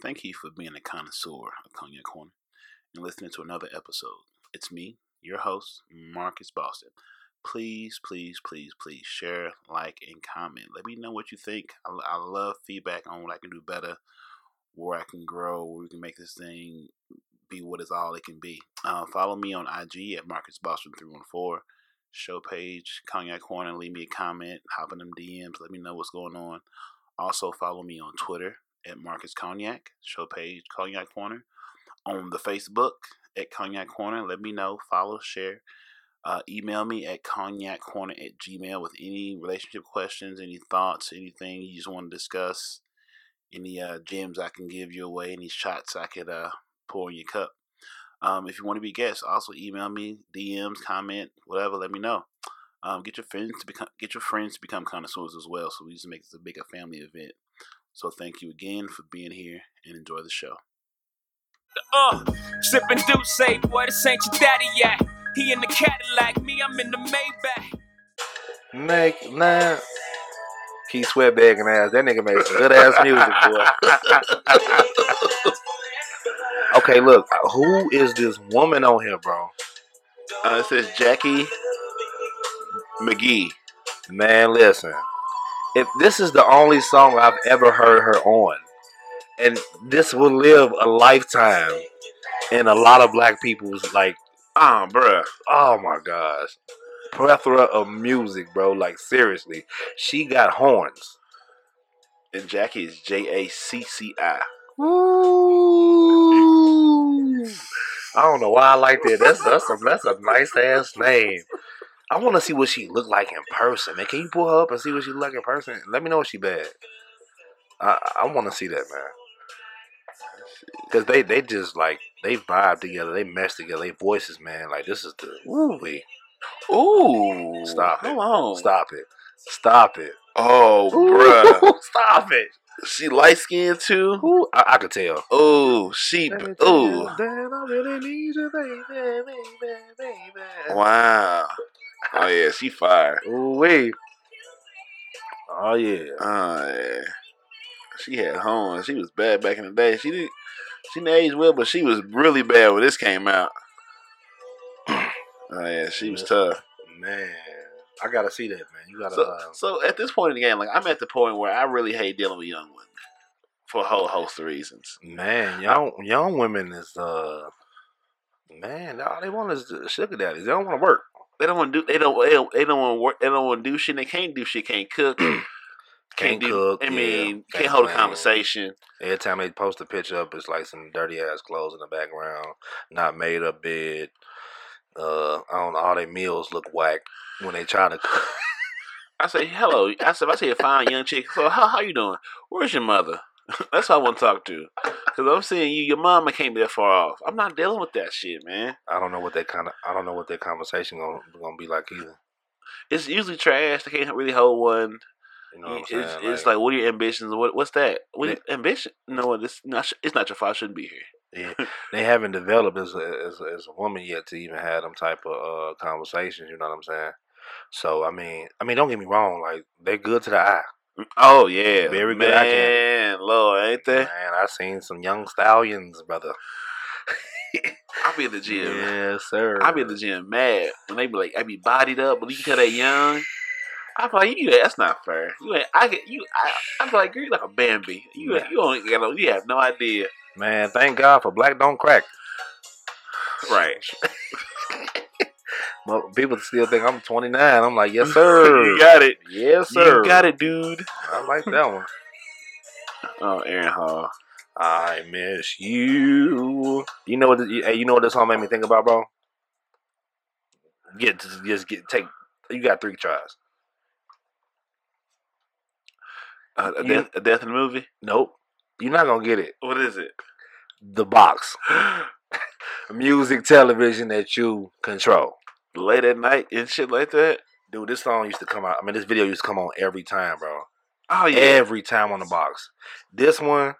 thank you for being a connoisseur of Cognac Corner and listening to another episode. It's me, your host, Marcus Boston. Please, please, please, please share, like, and comment. Let me know what you think. I, I love feedback on what I can do better, where I can grow, where we can make this thing be what it's all it can be. Uh, follow me on IG at Marcus Boston 314 show page, Cognac Corner, leave me a comment, hop in them DMs, let me know what's going on. Also, follow me on Twitter at Marcus Cognac, show page, Cognac Corner. On the Facebook at Cognac Corner, let me know, follow, share. Uh, email me at cognaccorner at gmail with any relationship questions, any thoughts, anything you just want to discuss, any uh, gems I can give you away, any shots I could uh, pour in your cup. Um, if you want to be a guest, also email me, DMs, comment, whatever. Let me know. Um, get your friends to become get your friends to become connoisseurs as well. So we just make this a bigger family event. So thank you again for being here and enjoy the show. Uh, sipping Douce, say, boy, this ain't your daddy yet. He in the Cadillac, me, I'm in the Maybach. Make nah. Keith Sweat begging ass. That nigga made some good ass music, boy. okay, look, who is this woman on here, bro? Uh, it says Jacci McGhee. Man, listen. If this is the only song I've ever heard her on, and this will live a lifetime in a lot of black people's like, Ah, bruh. oh my gosh, plethora of music, bro. Like seriously, she got horns. And Jacci is J A C C I. I don't know why I like that. That's that's a that's a nice ass name. I want to see what she look like in person. Man, can you pull her up and see what she look like in person? Let me know if she bad. I I want to see that, man. Cause they they just like they vibe together, they mesh together, they voices, man. Like this is the ooh wee. Ooh. Stop it. On. Stop it. Stop it. Oh, bruh. Stop it. She light skinned too. Ooh, I, I could tell. Oh, she. Let me tell Ooh. you I really. Wow. Oh yeah, she fire. Ooh wee. Oh yeah. Oh yeah. She had horns. She was bad back in the day. She didn't. She didn't age well, but she was really bad when this came out. Oh yeah, she was tough. Man, I gotta see that, man. You gotta. So, uh, so at this point in the game, like I'm at the point where I really hate dealing with young women for a whole host of reasons. man, young young women is uh, man, all they want is sugar daddies. They don't want to work. They don't want to do. They don't. They don't, they don't want to work. They don't want to do shit. They can't do shit. Can't cook. Can't do, cook, I yeah, mean, can't can't hold a conversation. Every time they post a picture up, it's like some dirty ass clothes in the background, not made up bed. Uh, I don't know. All their meals look whack when they try to cook. I say hello. I said, I see a fine young chick. So how how you doing? Where's your mother? That's who I want to talk to. Cause I'm seeing you. Your mama can't be that far off. I'm not dealing with that shit, man. I don't know what that kind of. I don't know what that conversation gonna gonna be like either. It's usually trash. They can't really hold one. You know what I'm it's, saying? it's like, what are your ambitions? What what's that? What are your ambition? No, what? It's not. It's not your fault. I shouldn't be here. Yeah, they haven't developed as a, as, a, as a woman yet to even have them type of uh, conversations. You know what I'm saying? So I mean, I mean, don't get me wrong. Like they're good to the eye. Oh yeah, Very good man. Lord, ain't they? Man, I seen some young stallions, brother. I be at the gym. Yes, sir. I be at the gym mad when they be like, I be bodied up, but you can tell they young. I feel like you. That's not fair. You ain't. I get you. I, I feel like you're like a Bambi. You. Yeah. You don't. You, know, you have no idea. Man, thank God for black don't crack. Right. But people still think I'm 29. I'm like, yes, sir. you got it. Yes, sir. You got it, dude. I like that one. Oh, Aaron Hall. I miss you. You know what? This, hey, you know what this song made me think about, bro? Get just, just get take. You got three tries. Uh, a, You- death, a death in the movie. Nope. You're not gonna get it. What is it? The box, music, television that you control. Late at night and shit like that. Dude, this song used to come out. I mean, this video used to come on every time, bro. Oh yeah. Every time on the box. This one,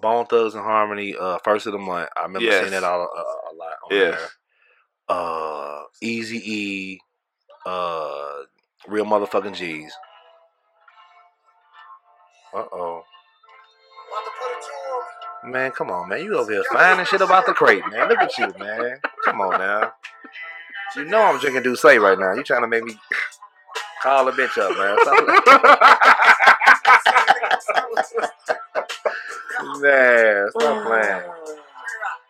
Bone Thugs-n-Harmony, uh, first of the month. I remember Yes. seeing that all, uh, a lot on Yes. there. Uh, Easy E, uh, Real Motherfucking G's. Uh oh. Man, come on, man. You over here finding shit about the crate, man. Look at you, man. Come on now. You know I'm drinking D'ussé right now. You trying to make me call a bitch up, man. Man, stop playing.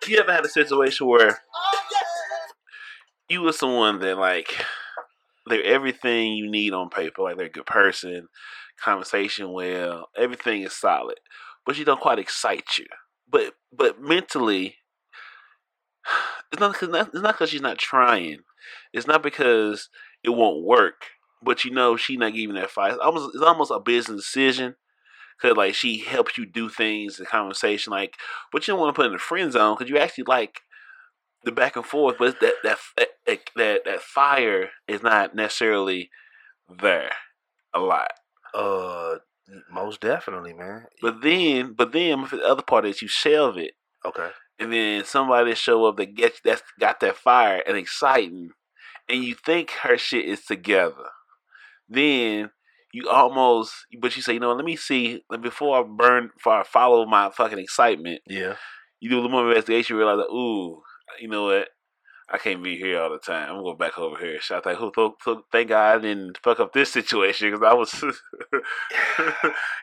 You ever had a situation where you were someone that like they're everything you need on paper, like they're a good person, conversation well, everything is solid, but you don't quite excite you. But but mentally, it's not cause it's not because she's not trying. It's not because it won't work. But you know she's not giving that fight. It's almost it's almost a business decision. Cause like she helps you do things, the conversation, like, but you don't want to put in the friend zone because you actually like the back and forth, but that that that that, that fire is not necessarily there a lot. Uh, most definitely, man. But then, but then the other part is you shelve it, Okay. And then somebody show up that gets that's got that fire and exciting, and you think her shit is together. Then you almost, but you say, you know, let me see before I burn, before I follow my fucking excitement. Yeah. You do a little more investigation, you realize that, ooh, you know what? I can't be here all the time. I'm going back over here. Shout out, who th- th- thank God I didn't fuck up this situation because I was,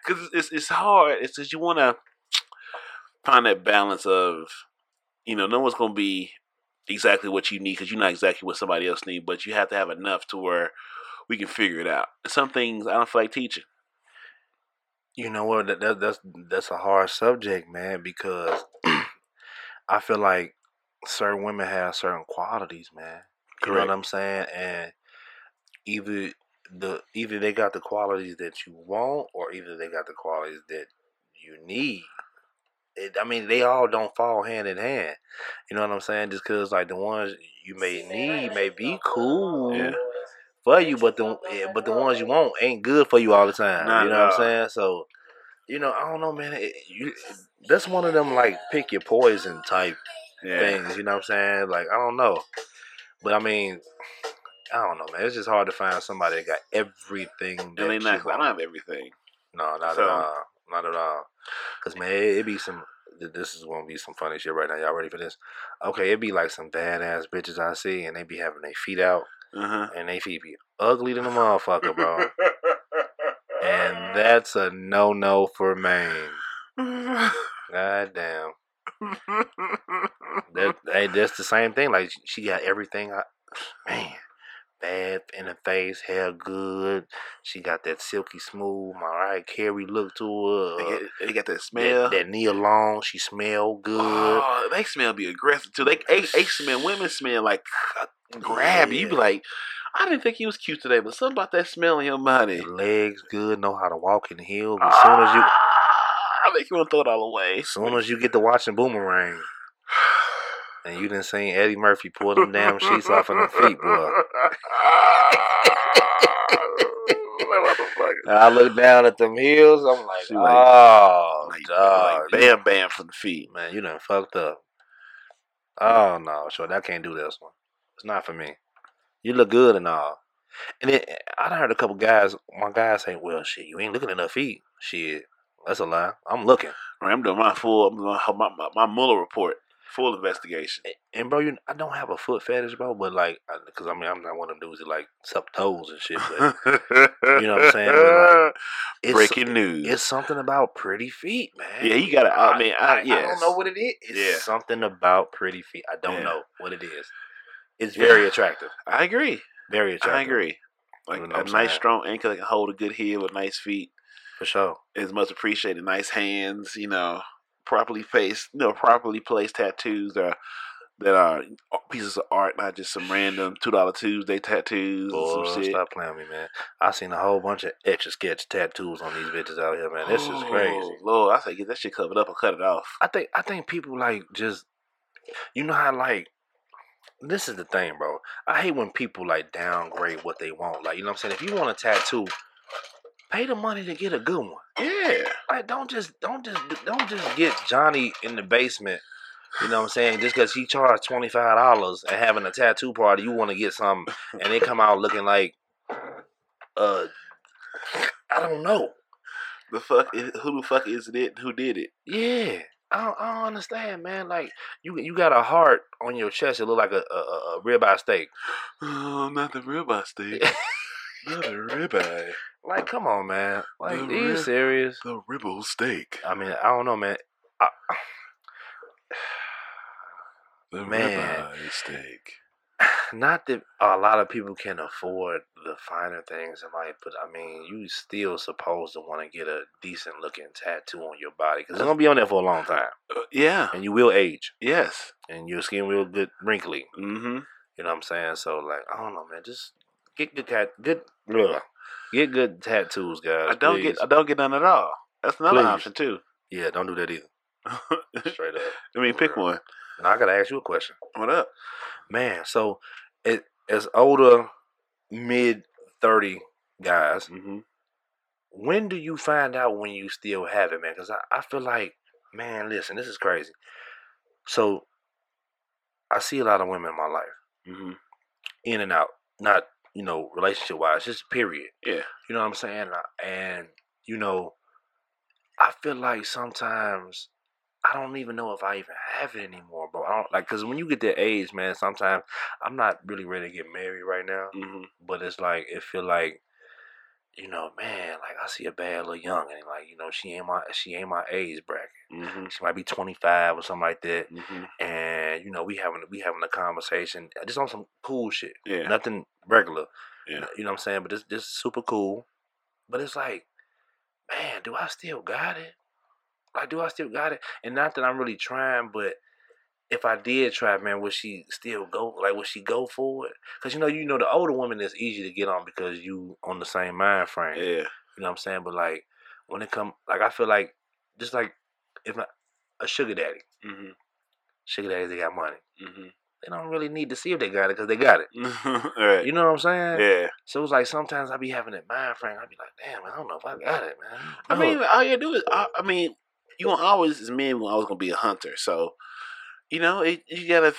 because it's it's hard. It's because you want to find that balance of, you know, no one's going to be exactly what you need because you're not exactly what somebody else needs, but you have to have enough to where we can figure it out. And some things I don't feel like teaching. You know what? That, that that's that's a hard subject, man, because I feel like certain women have certain qualities, man. You know what I'm saying? And either the either they got the qualities that you want, or either they got the qualities that you need. It, I mean, they all don't fall hand in hand. You know what I'm saying? Just because like the ones you may need may be cool Yeah. for you, but the yeah, but the ones you want ain't good for you all the time. Not you know what. I'm saying? So, you know, I don't know, man. It, you, that's one of them like pick your poison type Yeah. things. You know what I'm saying? Like I don't know, but I mean, I don't know, man. It's just hard to find somebody that got everything. That And they you not, I don't have everything. No, not So- at all. Not at all. Cause man, it, be some. This is gonna be some funny shit right now. Y'all ready for this? Okay, it be like some badass bitches I see, and they be having their feet out, Uh-huh. and they feet be ugly than a motherfucker, bro. and that's a no no for Maine. God damn. That hey, that's the same thing. Like she got everything. I, man, bad in the face, hair good. She got that silky smooth Mariah Carey look to her. they, got that smell. that, that Nia Long, she smell good. Oh, they smell be aggressive too. They, they, they smell. Women smell like grab you. You be like, I didn't think he was cute today, but something about that smell in your body. The legs good, know how to walk in heels. As soon as you, I make you want to throw it all away. as soon as you get to watching Boomerang, and you didn't see Eddie Murphy pull them damn sheets off of them feet, boy. I look down at them heels. I'm like, She like- oh, Like, dog, like bam, bam from the feet. man, you done fucked up. Oh no, sure, I can't do this one. It's not for me. You look good and all. And then I heard a couple guys, my guys say, "Well, shit, you ain't looking at her feet." Shit, that's a lie. I'm looking. Right, I'm doing my full, I'm doing my, my, my Mueller report, full investigation. And bro, you, I don't have a foot fetish, bro, but like, because I mean, I'm not one of them dudes that like suck toes and shit. But you know what I'm saying? Like, it's, Breaking news. It's something about pretty feet, man. yeah, you gotta. I mean, I, I, I don't know what it is. It's Yeah. something about pretty feet. I don't Yeah. know what it is. It's very attractive. I agree. Very attractive. I agree. Like You know a nice, saying? strong ankle that can hold a good heel with nice feet For sure. It's much appreciated. Nice hands, you know, properly placed, you know, properly placed tattoos that are that are uh, pieces of art, not just some random two dollar Tuesday tattoos Boy, and some shit. stop playing with me, man. I seen a whole bunch of extra sketch tattoos on these bitches out here, man. This is crazy. Oh, Lord, I say get that shit covered up or cut it off. I think I think people like just you know how like this is the thing, bro. I hate when people like downgrade what they want. Like, you know what I'm saying? If you want a tattoo, pay the money to get a good one. Yeah. Like, don't just don't just don't just get Johnny in the basement. You know what I'm saying? Just because he charged twenty five dollars and having a tattoo party, you want to get something, and they come out looking like, uh, I don't know. The fuck is, who the fuck is it? Who did it? Yeah, I don't, I don't understand, man. Like you, you got a heart on your chest. It look like a a, a ribeye steak. Oh, not the ribeye steak. not the ribeye. Like, come on, man. Like, The are you rib- serious? The ribble steak. I mean, I don't know, man. I, The Man. ribeye steak. not that a lot of people can afford the finer things in life, but I mean, you still supposed to want to get a decent looking tattoo on your body because it's gonna be on there for a long time, Uh, yeah. and you will age, Yes. and your skin will get wrinkly. Mm-hmm. You know what I'm saying? So, like, I don't know, man. Just get good tat, good, blah, get good tattoos, guys. I don't please. get. I don't get none at all. That's another Please. option too. Yeah, don't do that either. Straight up. I mean, pick one. Now I gotta ask you a question. What up? man. So, it as older, mid thirty guys, Mm-hmm. when do you find out when you still have it, man? Because I, I feel like, man, listen, this is crazy. So, I see a lot of women in my life, Mm-hmm. in and out, not you know relationship wise, just period. Yeah. You know what I'm saying? And you know, I feel like sometimes I don't even know if I even have it anymore, bro. I don't like because when you get that age, man, sometimes I'm not really ready to get married right now. Mm-hmm. But it's like it feel like, you know, man, like I see a bad little young and like you know she ain't my she ain't my age bracket. Mm-hmm. She might be 25 or something like that. Mm-hmm. And you know we having we having a conversation just on some cool shit, Yeah. nothing regular. Yeah. You know what I'm saying? But this this super cool. But it's like, man, do I still got it? Like, do I still got it? And not that I'm really trying, but if I did try, man, would she still go? Like, would she go for it? Because you know, you know, the older woman is easy to get on because you on the same mind frame. Yeah. You know what I'm saying? But like, when it come, like, I feel like just like if not, a sugar daddy, Mm-hmm. sugar daddies, they got money. Mm-hmm. They don't really need to see if they got it because they got it. Right. You know what I'm saying? yeah. So it's like sometimes I be having that mind frame. I be like, damn, I don't know if I got it, man. I mean, all you do is, I, I mean, you gonna always, as men, we always gonna be a hunter. So, you know, it, you gotta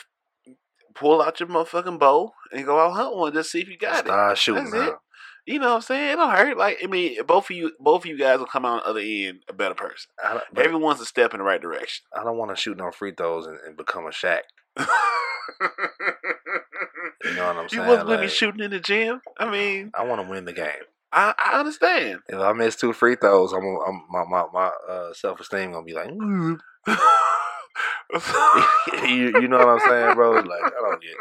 pull out your motherfucking bow and go out hunt one, just see if you got it. start shooting. That's it. You know what I'm saying? It don't hurt. Like, I mean, both of you, both of you guys will come out on the other end a better person. I don't, Everyone's a step in the right direction. I don't want to shoot no free throws and, and become a Shaq. You know what I'm saying? You wasn't gonna be shooting in the gym. I mean, I want to win the game. I, I understand. If I miss two free throws, I'm, I'm my my, my uh, self esteem gonna be like. you, you know what I'm saying, bro? Like I don't get,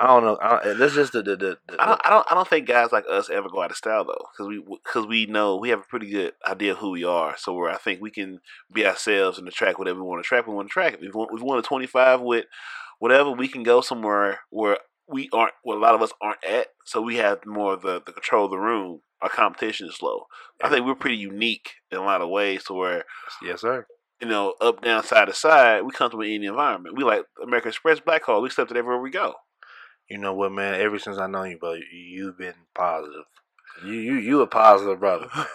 I don't know. I don't, that's just the the, the, the I don't, I don't. I don't think guys like us ever go out of style though, because we because we know we have a pretty good idea who we are. So where I think we can be ourselves and attract whatever we want to attract. We want to attract. If we want, if we want a twenty five with whatever, we can go somewhere where we aren't. Where a lot of us aren't at. So we have more of the the control of the room. Our competition is low. I think we're pretty unique in a lot of ways to where yes, sir. You know up down side to side we comfortable in any environment. We like American Express Black Hole. We accept it everywhere we go. You know what, man? Ever since I know you, bro, you, you've been positive. You you you a positive brother. I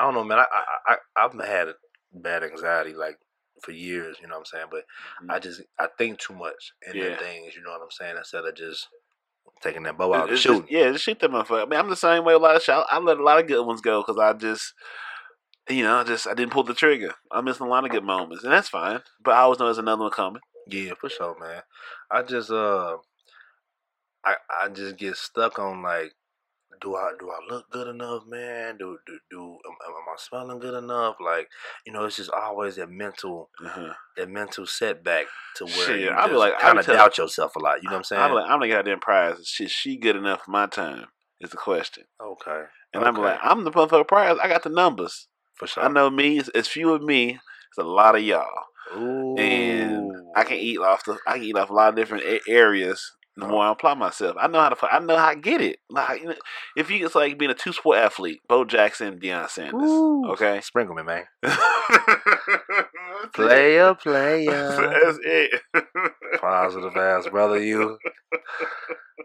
don't know, man. I I, I I've had bad anxiety like for years. You know what I'm saying? But mm-hmm. I just I think too much in Yeah. things. You know what I'm saying? Instead of just taking that bow out and shooting. Just, yeah, just shoot that motherfucker. I mean, I'm the same way. A lot of shot. I let a lot of good ones go because I just, you know, just I didn't pull the trigger. I'm missing a lot of good moments, and that's fine. But I always know there's another one coming. Yeah, for sure, man. I just uh, I I just get stuck on like, do I do I look good enough, man? Do do do am, am I smelling good enough? Like, you know, it's just always that mental Uh-huh. that mental setback to where Shit, you I be like- kind of doubt yourself a lot. You know what I'm saying? I'm like, I'm the goddamn prize. Shit, she good enough for my time? Is the question. okay, And I'm like, I'm the motherfucker prize. I got the numbers. For sure. I know me. It's, it's few of me. It's a lot of y'all. Ooh. and I can eat off the I can eat off a lot of different a- areas. The uh-huh. more I apply myself, I know how to. I know how to get it. Like you know, if you, it's like being a two sport athlete. Bo Jackson, Deion Sanders. Ooh. Okay, Sprinkle me, man. Player, player. That's it. Positive ass brother, you.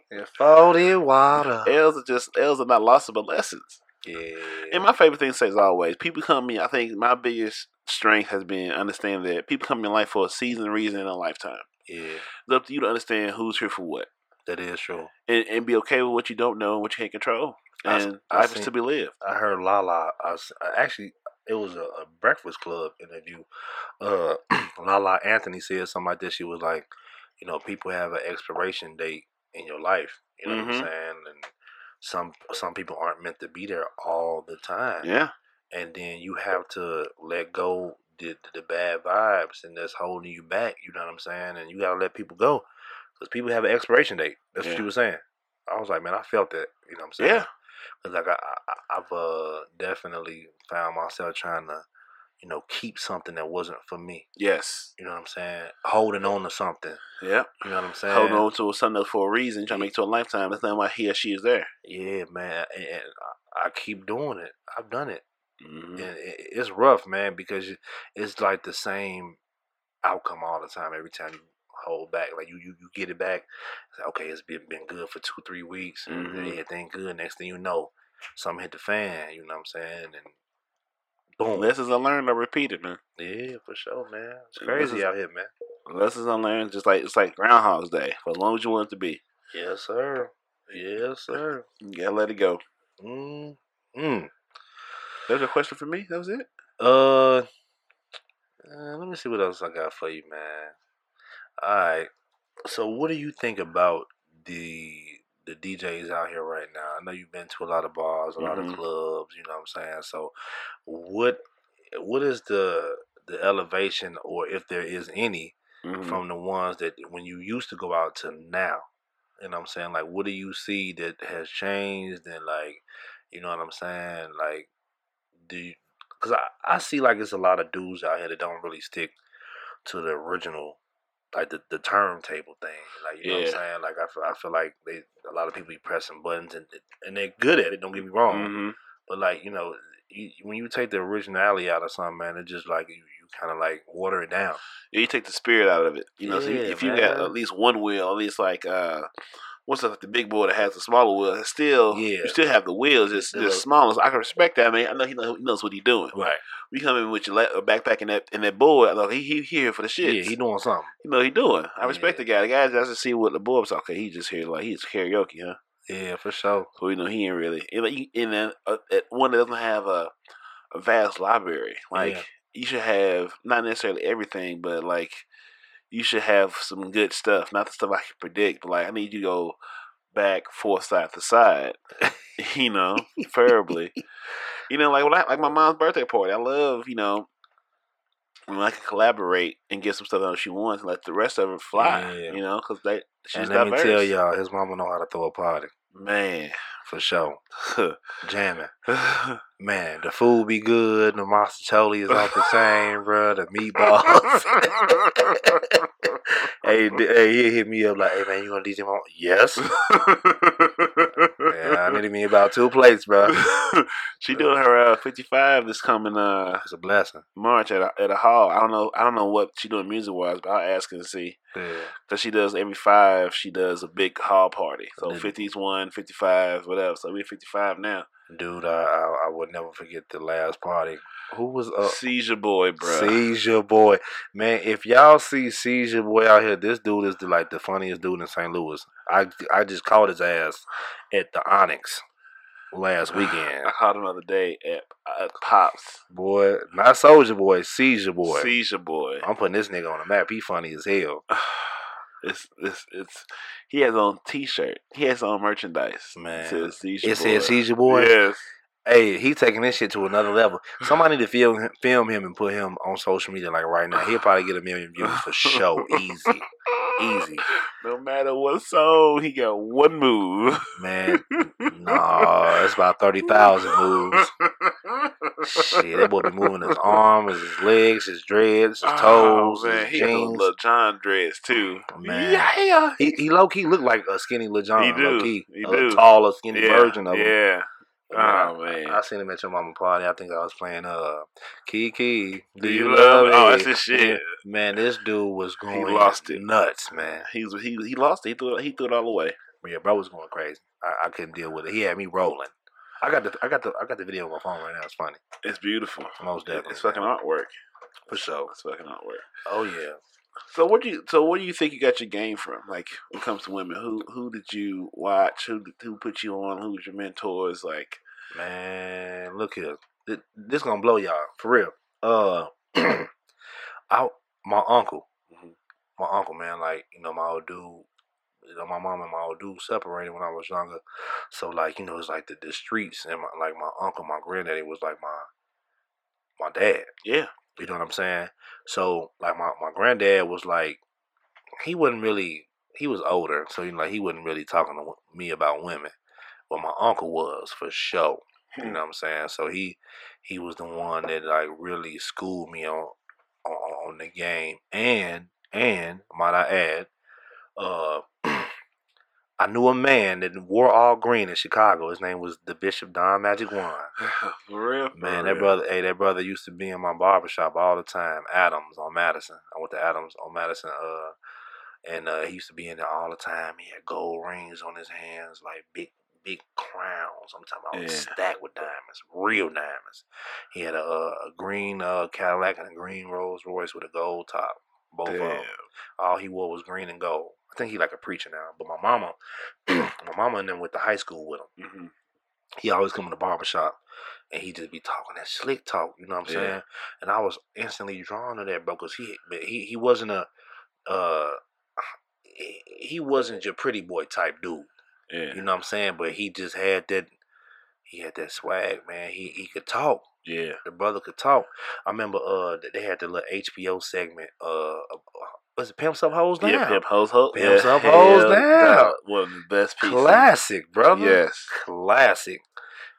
And Forty water. L's are just L's are not losses but lessons. Yeah. And my favorite thing to say is always people come to me. I think my biggest strength has been understanding that people come in life for a season, reason, and a lifetime. Yeah, It's up to you to understand who's here for what, that is true. and, and be okay with what you don't know and what you can't control. And I life seen- is to be lived. I heard Lala. I was, I actually, it was a, a Breakfast Club interview. Uh, Lala Anthony said something like this. She was like, you know, people have an expiration date in your life. You know what Mhm. I'm saying? And some some people aren't meant to be there all the time. Yeah. And then you have to let go the, the bad vibes and that's holding you back. You know what I'm saying? And you gotta let people go because people have an expiration date. That's what you were saying. I was like, man, I felt that. You know what I'm saying? Yeah. Cause like I, I I've uh definitely found myself trying to, you know, keep something that wasn't for me. Yes. You know what I'm saying? Holding on to something. Yeah. You know what I'm saying? Holding on to something for a reason, trying to make it to a lifetime. That's not why he or she is there. Yeah, man. And, and I, keep doing it. I've done it. hmm And it, it's rough, man, because it's like the same outcome all the time. Every time you hold back, like you you, you get it back. It's like, okay, it's been been good for two three weeks, and Mhm. everything good. Next thing you know, something hit the fan. You know what I'm saying? And boom. Lessons unlearned are repeated, man. Yeah, for sure, man. It's crazy lessons- out here, man. Lessons unlearned, just like it's like Groundhog's Day. For as long as you want it to be, Yes, sir. Yes, sir. you gotta let it go. Mm. Mm. There's a question for me. That was it. Uh, uh, let me see what else I got for you, man. All right. So, what do you think about the the DJs out here right now? I know you've been to a lot of bars, a lot Mhm. of clubs. You know what I'm saying? So, what what is the the elevation, or if there is any, Mhm. from the ones that when you used to go out to now? You know what I'm saying? Like, what do you see that has changed? And like, you know what I'm saying? Like, do you, cause I, I see like it's a lot of dudes out here that don't really stick to the original, like the, the turntable thing. Like, you know what I'm saying? Like, I feel, I feel like they, a lot of people be pressing buttons and, and they're good at it. Don't get me wrong. Mhm. But like, you know, you, when you take the originality out of something, man, it's just like you, you kind of like water it down. Yeah, you take the spirit out of it. You know, so you- Yeah, if you got at least one wheel, at least like uh, what's up the big boy that has the smaller wheel? it's Still, Yeah. you still have the wheels, just The just smaller. So I can respect that, man. I know he, know, he knows what he's doing. Right. We come in with your la- backpack and that and that boy. Like he he here for the shit. Yeah, he doing something. you know he doing. I respect Yeah. the guy. The guy just to see what the boy was okay. He just here like he's karaoke, huh? Yeah, for sure. So you know he ain't really. And, like, and then uh, at one that doesn't have a a vast library. Like Yeah. you should have not necessarily everything, but like you should have some good stuff. Not the stuff I can predict, but like I need you to go back, forth, side to side. you know, preferably. you know, like when I, like my mom's birthday party. I love you know. When I can collaborate and get some stuff that she wants, and let the rest of it fly, Yeah. you know, because they she's and let diverse. me tell y'all, his mama know how to throw a party man, for sure. Jamming, man. The food be good. The mozzarella is off the chain, bro. The meatballs. hey, d- hey, he hit me up like, "Hey, man, you gonna DJ my?" Yes. yeah, I need me about two plates, bro. she doing her uh, 55 this coming uh It's a blessing. March at a, at a hall. I don't know. I don't know what she doing music wise, but I'll ask and see. Yeah. Cause she does every five. She does a big hall party. So Then- 50's one, 55, whatever. So we're 55 now. Dude, I, I I would never forget the last party. Who was uh, Seizure boy, bro. Seizure boy, man. If y'all see Seizure boy out here, this dude is the, like the funniest dude in St. Louis. I I just caught his ass at the Onyx last weekend. I called him the other day at, at Pops. Boy, not Soldier Boy, Seizure boy. Seizure boy. I'm putting this nigga on the map. He funny as hell. It's it's it's. He has on T-shirt. He has on merchandise. Man. it says Seizure It boy. said Seizure boy. Yes. Hey, he taking this shit to another level. Somebody need to film him, film him and put him on social media like right now. He'll probably get a million views for sure. Easy, easy, No matter what song, he got one move. man. No, it's about thirty thousand moves. Shit, that boy be moving his arms, his legs, his dreads, his toes, Oh, man, his he jeans. Lil Jon dreads too. Man. yeah, He he low key look like a skinny Lil Jon. He do. Low key, He a do. taller, skinny yeah, version of him. Yeah. Man, I- Oh man. I seen him at your mama party. I think I was playing uh Kiki. Do you love? it? Oh, that's his shit. Man, this dude was going lost it. nuts, man. He was he he lost it. He threw it, he threw it all away. Yeah, bro was going crazy. I, I couldn't deal with it. He had me rolling. I got the I got the I got the video on my phone right now. It's funny. It's beautiful. Most definitely. It's fucking artwork. For sure. It's fucking artwork. Oh yeah. So what do you so what do you think you got your game from? Like when it comes to women, who who did you watch? Who who put you on? Who was your mentors? Like Man, look here. Th- This gonna blow y'all for real. Uh, I my uncle, Mhm. my uncle, man, like you know, my old dude, you know, my mom and my old dude separated when I was younger, so like you know, it's like the, the streets and my, like my uncle, my granddaddy was like my my dad. Yeah. You know what I'm saying? So like my my granddad was like, he wasn't really he was older, so you know like he wasn't really talking to me about women, but my uncle was for sure. You know what I'm saying? So he he was the one that like really schooled me on on, on the game, and and might I add, uh, I knew a man that wore all green in Chicago. His name was the Bishop Don Magic Juan. For real? For Man, that brother, hey, that brother used to be in my barbershop all the time. Adams on Madison. I went to Adams on Madison, uh, and uh, he used to be in there all the time. He had gold rings on his hands, like big, big crowns. I'm talking about Yeah. stacked with diamonds, real diamonds. He had a, a green uh, Cadillac and a green Rolls Royce with a gold top. Both of them. All he wore was green and gold. Think he like a preacher now. But my mama, my mama and them went to high school with him Mhm. he always come to the barber shop and he just be talking that slick talk, you know what I'm Yeah. saying? And I was instantly drawn to that, bro, because he, he he wasn't a, uh, he- wasn't your pretty boy type dude, Yeah. you know what I'm saying? But he just had that, he had that swag, man. He he could talk. Yeah. The brother could talk. I remember uh they had the little HBO segment. Uh, uh, was it Pimps Up Hoes Down? Yeah, Pimp Hoes Ho. Pimps yeah, Up, Hoes Down. One of the best pieces. Classic, brother. Yes. Classic.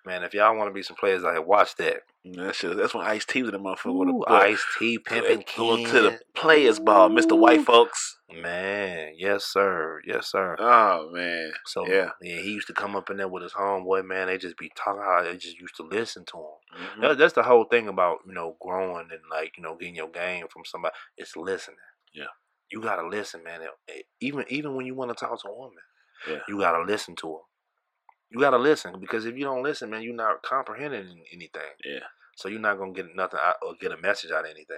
Man, if y'all want to be some players out here, watch that. That shit, that's when Ice T was the motherfucker with Ooh, Ice T, pimping going King. to the players ball, Mr. White folks. Man, yes sir, yes sir. Oh man. So yeah. yeah. he used to come up in there with his homeboy. Man, they just be talking. How they just used to listen to him. Mhm. That- that's the whole thing about you know growing and like you know getting your game from somebody. It's listening. Yeah. You gotta listen, man. It- Even even when you want to talk to a woman, Yeah. you gotta listen to her. You gotta listen because if you don't listen, man, you're not comprehending anything. Yeah. So you're not gonna get nothing out or get a message out of anything.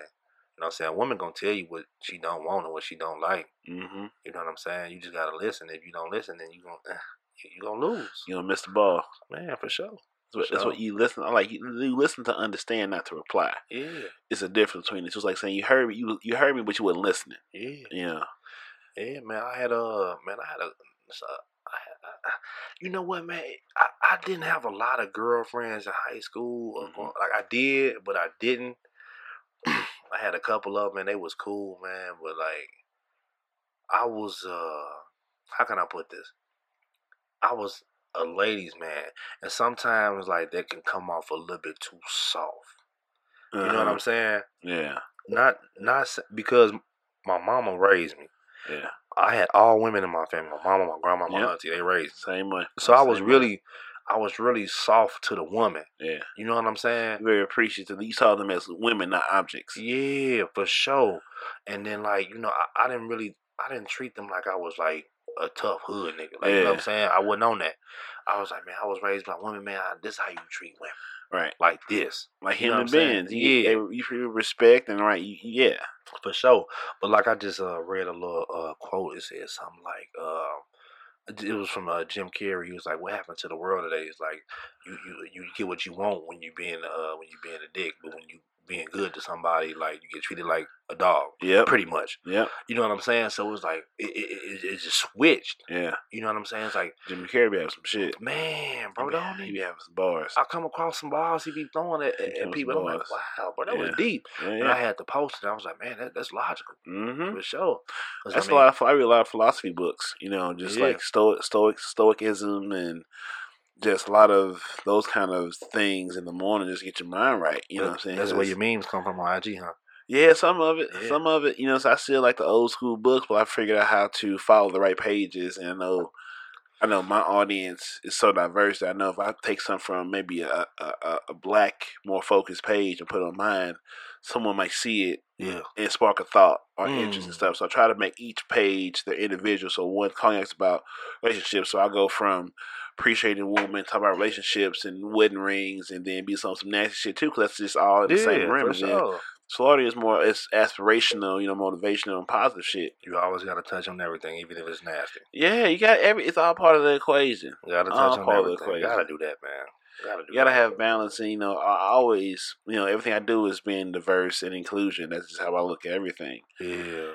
You know what I'm saying? A woman gonna tell you what she don't want or what she don't like. Mm-hmm. You know what I'm saying? You just gotta listen. If you don't listen, then you gonna you gonna lose, You gonna miss the ball. man, for sure. That's what, that's what you listen. Like you, you listen to understand, not to reply. Yeah, It's a difference between it. it's just like saying you heard me, you you heard me, but you weren't listening. yeah, Yeah. yeah, man. I had a man. I had a. so, I I, you know what, man? I, I didn't have a lot of girlfriends in high school. Mhm. Like I did, but I didn't. I had a couple of them, and they was cool, man. But like, I was. uh How can I put this? I was a ladies' man, and sometimes like that can come off a little bit too soft. You know what Uh-huh. I'm saying? Yeah. Not not because my mama raised me. Yeah. I had all women in my family. My mama, my grandma, my Yep. auntie. They raised. me. Same way. So I was Same way. really, I was really soft to the woman. yeah You know what I'm saying? very appreciative. You saw them as women, not objects. Yeah, for sure. And then like you know, I, I didn't really, I didn't treat them like I was like a tough hood nigga. Like you know what I'm saying? I wasn't on that. I was like, man, I was raised by women, man. I, this is how you treat women, Right. like this, Like You him know and what I'm saying? Ben. You, Yeah. you feel respect and right. You, yeah. for sure. But like I just uh, read a little uh, quote. It said something like, uh, it was from uh, Jim Carrey. He was like, "What happened to the world today? Is like you you you get what you want when you being uh when you being a dick, but when you being good to somebody, like you get treated like a dog, Yeah, pretty much. Yeah, You know what I'm saying? So it's like it it, it, it just switched. Yeah. You know what I'm saying? It's like, Jimmy Carrey be having some shit. man, bro, don't he be having some bars. I come across some bars he be throwing at, at, people. I'm like, wow, bro, that was deep. Yeah. And I had to post it. I was like, man, that, that's logical Mm-hmm. for sure. 'Cause, I That's mean, a lot. Of, I read a lot of philosophy books. You know, just Yeah. like stoic, stoic, stoicism, and just a lot of those kind of things in the morning, just get your mind right. You know what I'm saying? That's where your memes come from on IG, huh? Yeah, some of it. Yeah. Some of it, you know, so I still like the old school books, but I figured out how to follow the right pages. And I know, I know my audience is so diverse that I know if I take some from maybe a, a, a- black, more focused page and put it on mine, someone might see it Yeah. and spark a thought or interest Mm. and stuff. So I try to make each page the individual. So one cognac's about relationships. So I go from appreciating women, talk about relationships and wedding rings, and then be some some nasty shit too, because that's just all in the same. And sure. Slaughter is more it's aspirational, you know, motivational and positive shit. You always got to touch on everything, even if it's nasty. Yeah, you got every. It's all part of the equation. You got to All touch on part of the everything. equation. Got to do that, man. Gotta do You gotta have balance, and you know, I always, you know, everything I do is being diverse and inclusion. That's just how I look at everything. Yeah,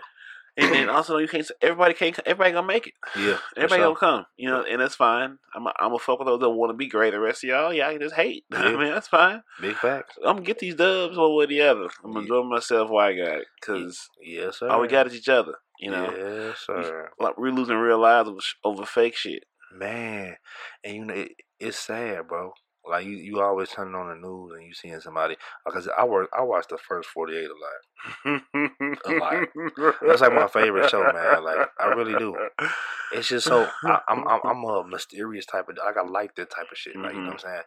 And then also, you can't. Everybody can't. Everybody gonna make it. yeah. Everybody sure. gonna come. You know, and that's fine. I'm. A, I'm a fuck with those that want to be great. The rest of y'all, yeah, I can just hate. I mean, that's fine. Big facts. I'm gonna get these dubs one way or the other. I'm gonna Yeah. enjoying myself while I got it, cause Yes, sir. all we got is each other. You know, Yes, sir. like we're losing real lives over, over fake shit. Man, and you know it, it's sad, bro. Like you, you always turning on the news and you seeing somebody. Uh, because I work, I watched the first forty eight a lot. a lot. That's like my favorite show, man. Like I really do. It's just so I, I'm, I'm I'm a mysterious type of like I like that type of shit. Like you know mm-hmm. what I'm saying.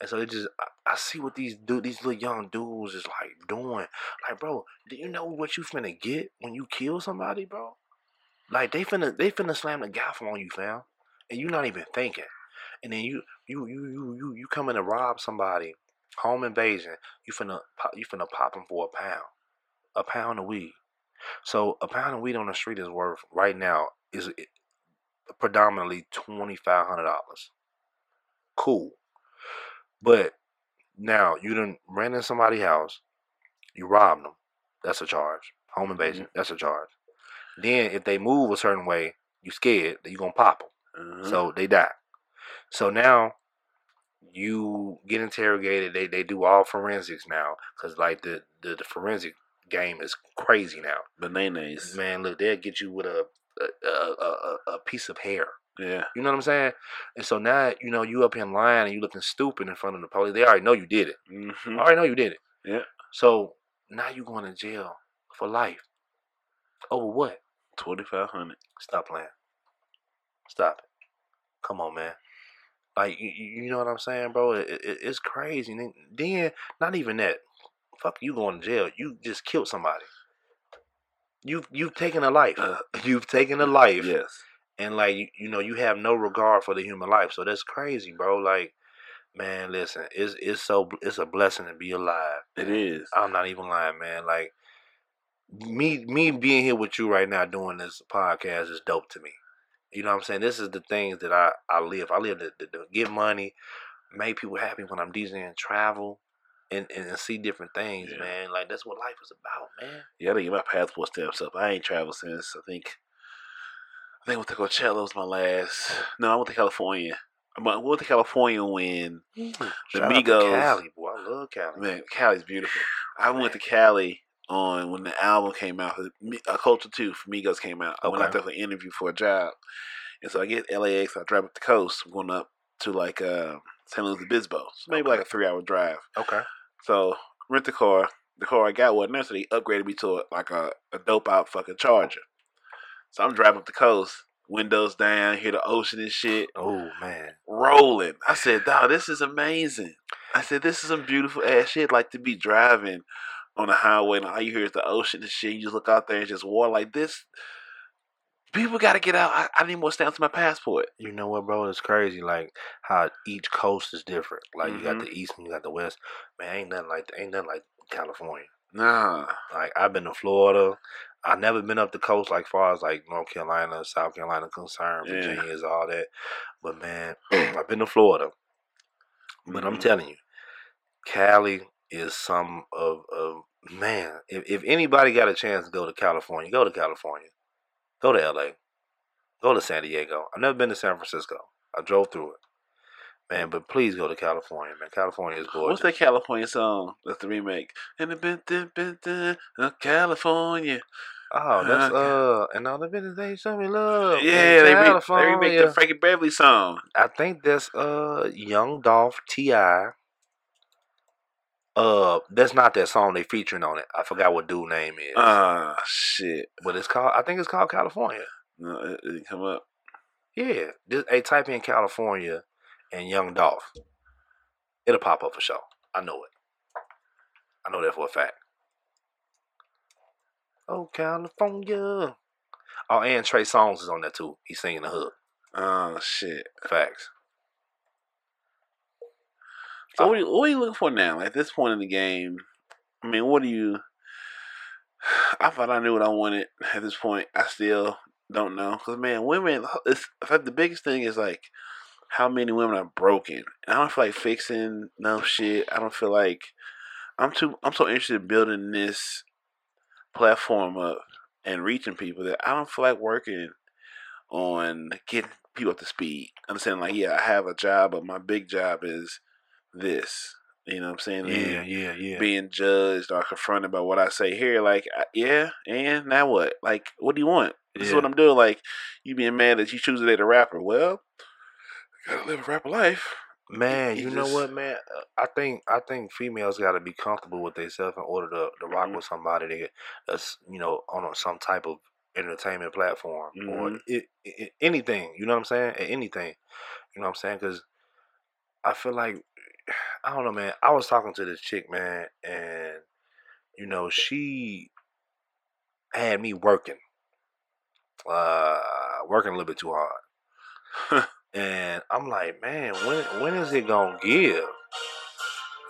And so it just I, I see what these dude these little young dudes is like doing. Like bro, do you know what you finna get when you kill somebody, bro? Like they finna they finna slam the gavel on you, fam, and you're not even thinking. And then you you you you you you coming to rob somebody, home invasion. You finna pop, you finna pop them for a pound, a pound of weed. So a pound of weed on the street is worth right now is eh, predominantly twenty five hundred dollars. Cool, but now you done ran in somebody's house, you robbed them. That's a charge. Home invasion. That's a charge. Then if they move a certain way, you scared that you gonna pop them. Mhm. So they die. So now you get interrogated. They they do all forensics now because like the, the the forensic game is crazy now. bananas. Man, look, they'll get you with a a, a, a, piece of hair. Yeah. You know what I'm saying? And so now you know you up in line and you looking stupid in front of the police. They already know you did it. hmm I already know you did it. Yeah. So now you going to jail for life. Over what? Twenty five hundred. Stop playing. Stop it. Come on, man. Like you, you know what I'm saying, bro? It, it, it's crazy. And then, then not even that. Fuck you going to jail. You just killed somebody. You've you've taken a life. Uh, you've taken a life, Yes. and like you, you know you have no regard for the human life. So that's crazy, bro. Like, man, listen, it's it's so it's a blessing to be alive. It is. I'm not even lying, man. Like me me being here with you right now doing this podcast is dope to me. You know what I'm saying? This is the things that I, I live. I live to, to, to get money, make people happy when I'm DJing, travel, and, and, and see different things, Yeah. man. Like that's what life is about, man. Yeah, I get my passport stamps up. I ain't traveled since I think I think I went to Coachella was my last. No, I went to California. I went to California when The The Migos- Cali, boy. I love Cali. man, Cali's beautiful. I went to Cali on when the album came out. A Culture Two for Migos came out. I went out there for an interview for a job, and so I get LAX. I drive up the coast. I'm going up to like uh, San Luis Obispo. So maybe like a three hour drive. Okay. So rent the car. The car I got wasn't there, so they upgraded me to a, like a, a dope out fucking Charger. So I'm driving up the coast, windows down, hear the ocean and shit, Oh man. rolling. I said, "Dog, this is amazing." I said, "This is some beautiful ass shit." Like to be driving on the highway and all you hear is the ocean and shit. You just look out there and just water like this. People got to get out. I, I need more stamps on my passport. You know what, bro? It's crazy. Like how each coast is different. Like you got Mhm. the east and you got the west. Man, ain't nothing like ain't nothing like California. Nah, Like I've been to Florida. I've never been up the coast like far as like North Carolina, South Carolina concerned, Yeah. Virginia is all that. But man, I've been to Florida. But I'm Mhm. telling you, Cali is some of of man. If if anybody got a chance to go to California, go to California. Go to LA. Go to San Diego. I've never been to San Francisco. I drove through it. Man, but please go to California, man. California is gorgeous. What's that California song? That's the remake. In the bit, bit of California. Oh, that's Okay. uh, and all the business they show me love. Yeah, they, re- they remake the Frankie Beverly song. I think that's uh, Young Dolph Ti. Uh, that's not that song they featuring on it. I forgot what dude name is, Ah, shit. but it's called. I think it's called California. No, it, it come up. Yeah, just hey, type in California and Young Dolph. It'll pop up for sure. I know it. I know that for a fact. Oh, California. Oh, and Trey Songz is on that too. He's singing the hook. Oh, shit. Facts. So Oh. what, uh are you, what are you looking for now? At this point in the game, I mean, what do you? I thought I knew what I wanted. At this point, I still don't know. Cause man, women, it's in fact the biggest thing is like how many women are broken. And I don't feel like fixing no shit. I don't feel like I'm too. I'm so interested in building this platform up and reaching people that I don't feel like working on getting people up to speed. Understand, like, yeah, I have a job, but my big job is this. You know what I'm saying? Yeah, And yeah, yeah. Being judged or confronted by what I say here, like, yeah, and now what? Like, what do you want? This is what I'm doing. Like, you being mad that you choose to date a rapper. Well, I gotta live a rapper life. Man, It you know just- what, man? I think I think females got to be comfortable with themselves in order to, to rock Mhm. with somebody that's you know on a, some type of entertainment platform or Mhm. it, it, anything. You know what I'm saying? Anything. You know what I'm saying? Because I feel like I don't know, man. I was talking to this chick, man, and you know she had me working, uh, working a little bit too hard. And I'm like, man, when when is it gonna give?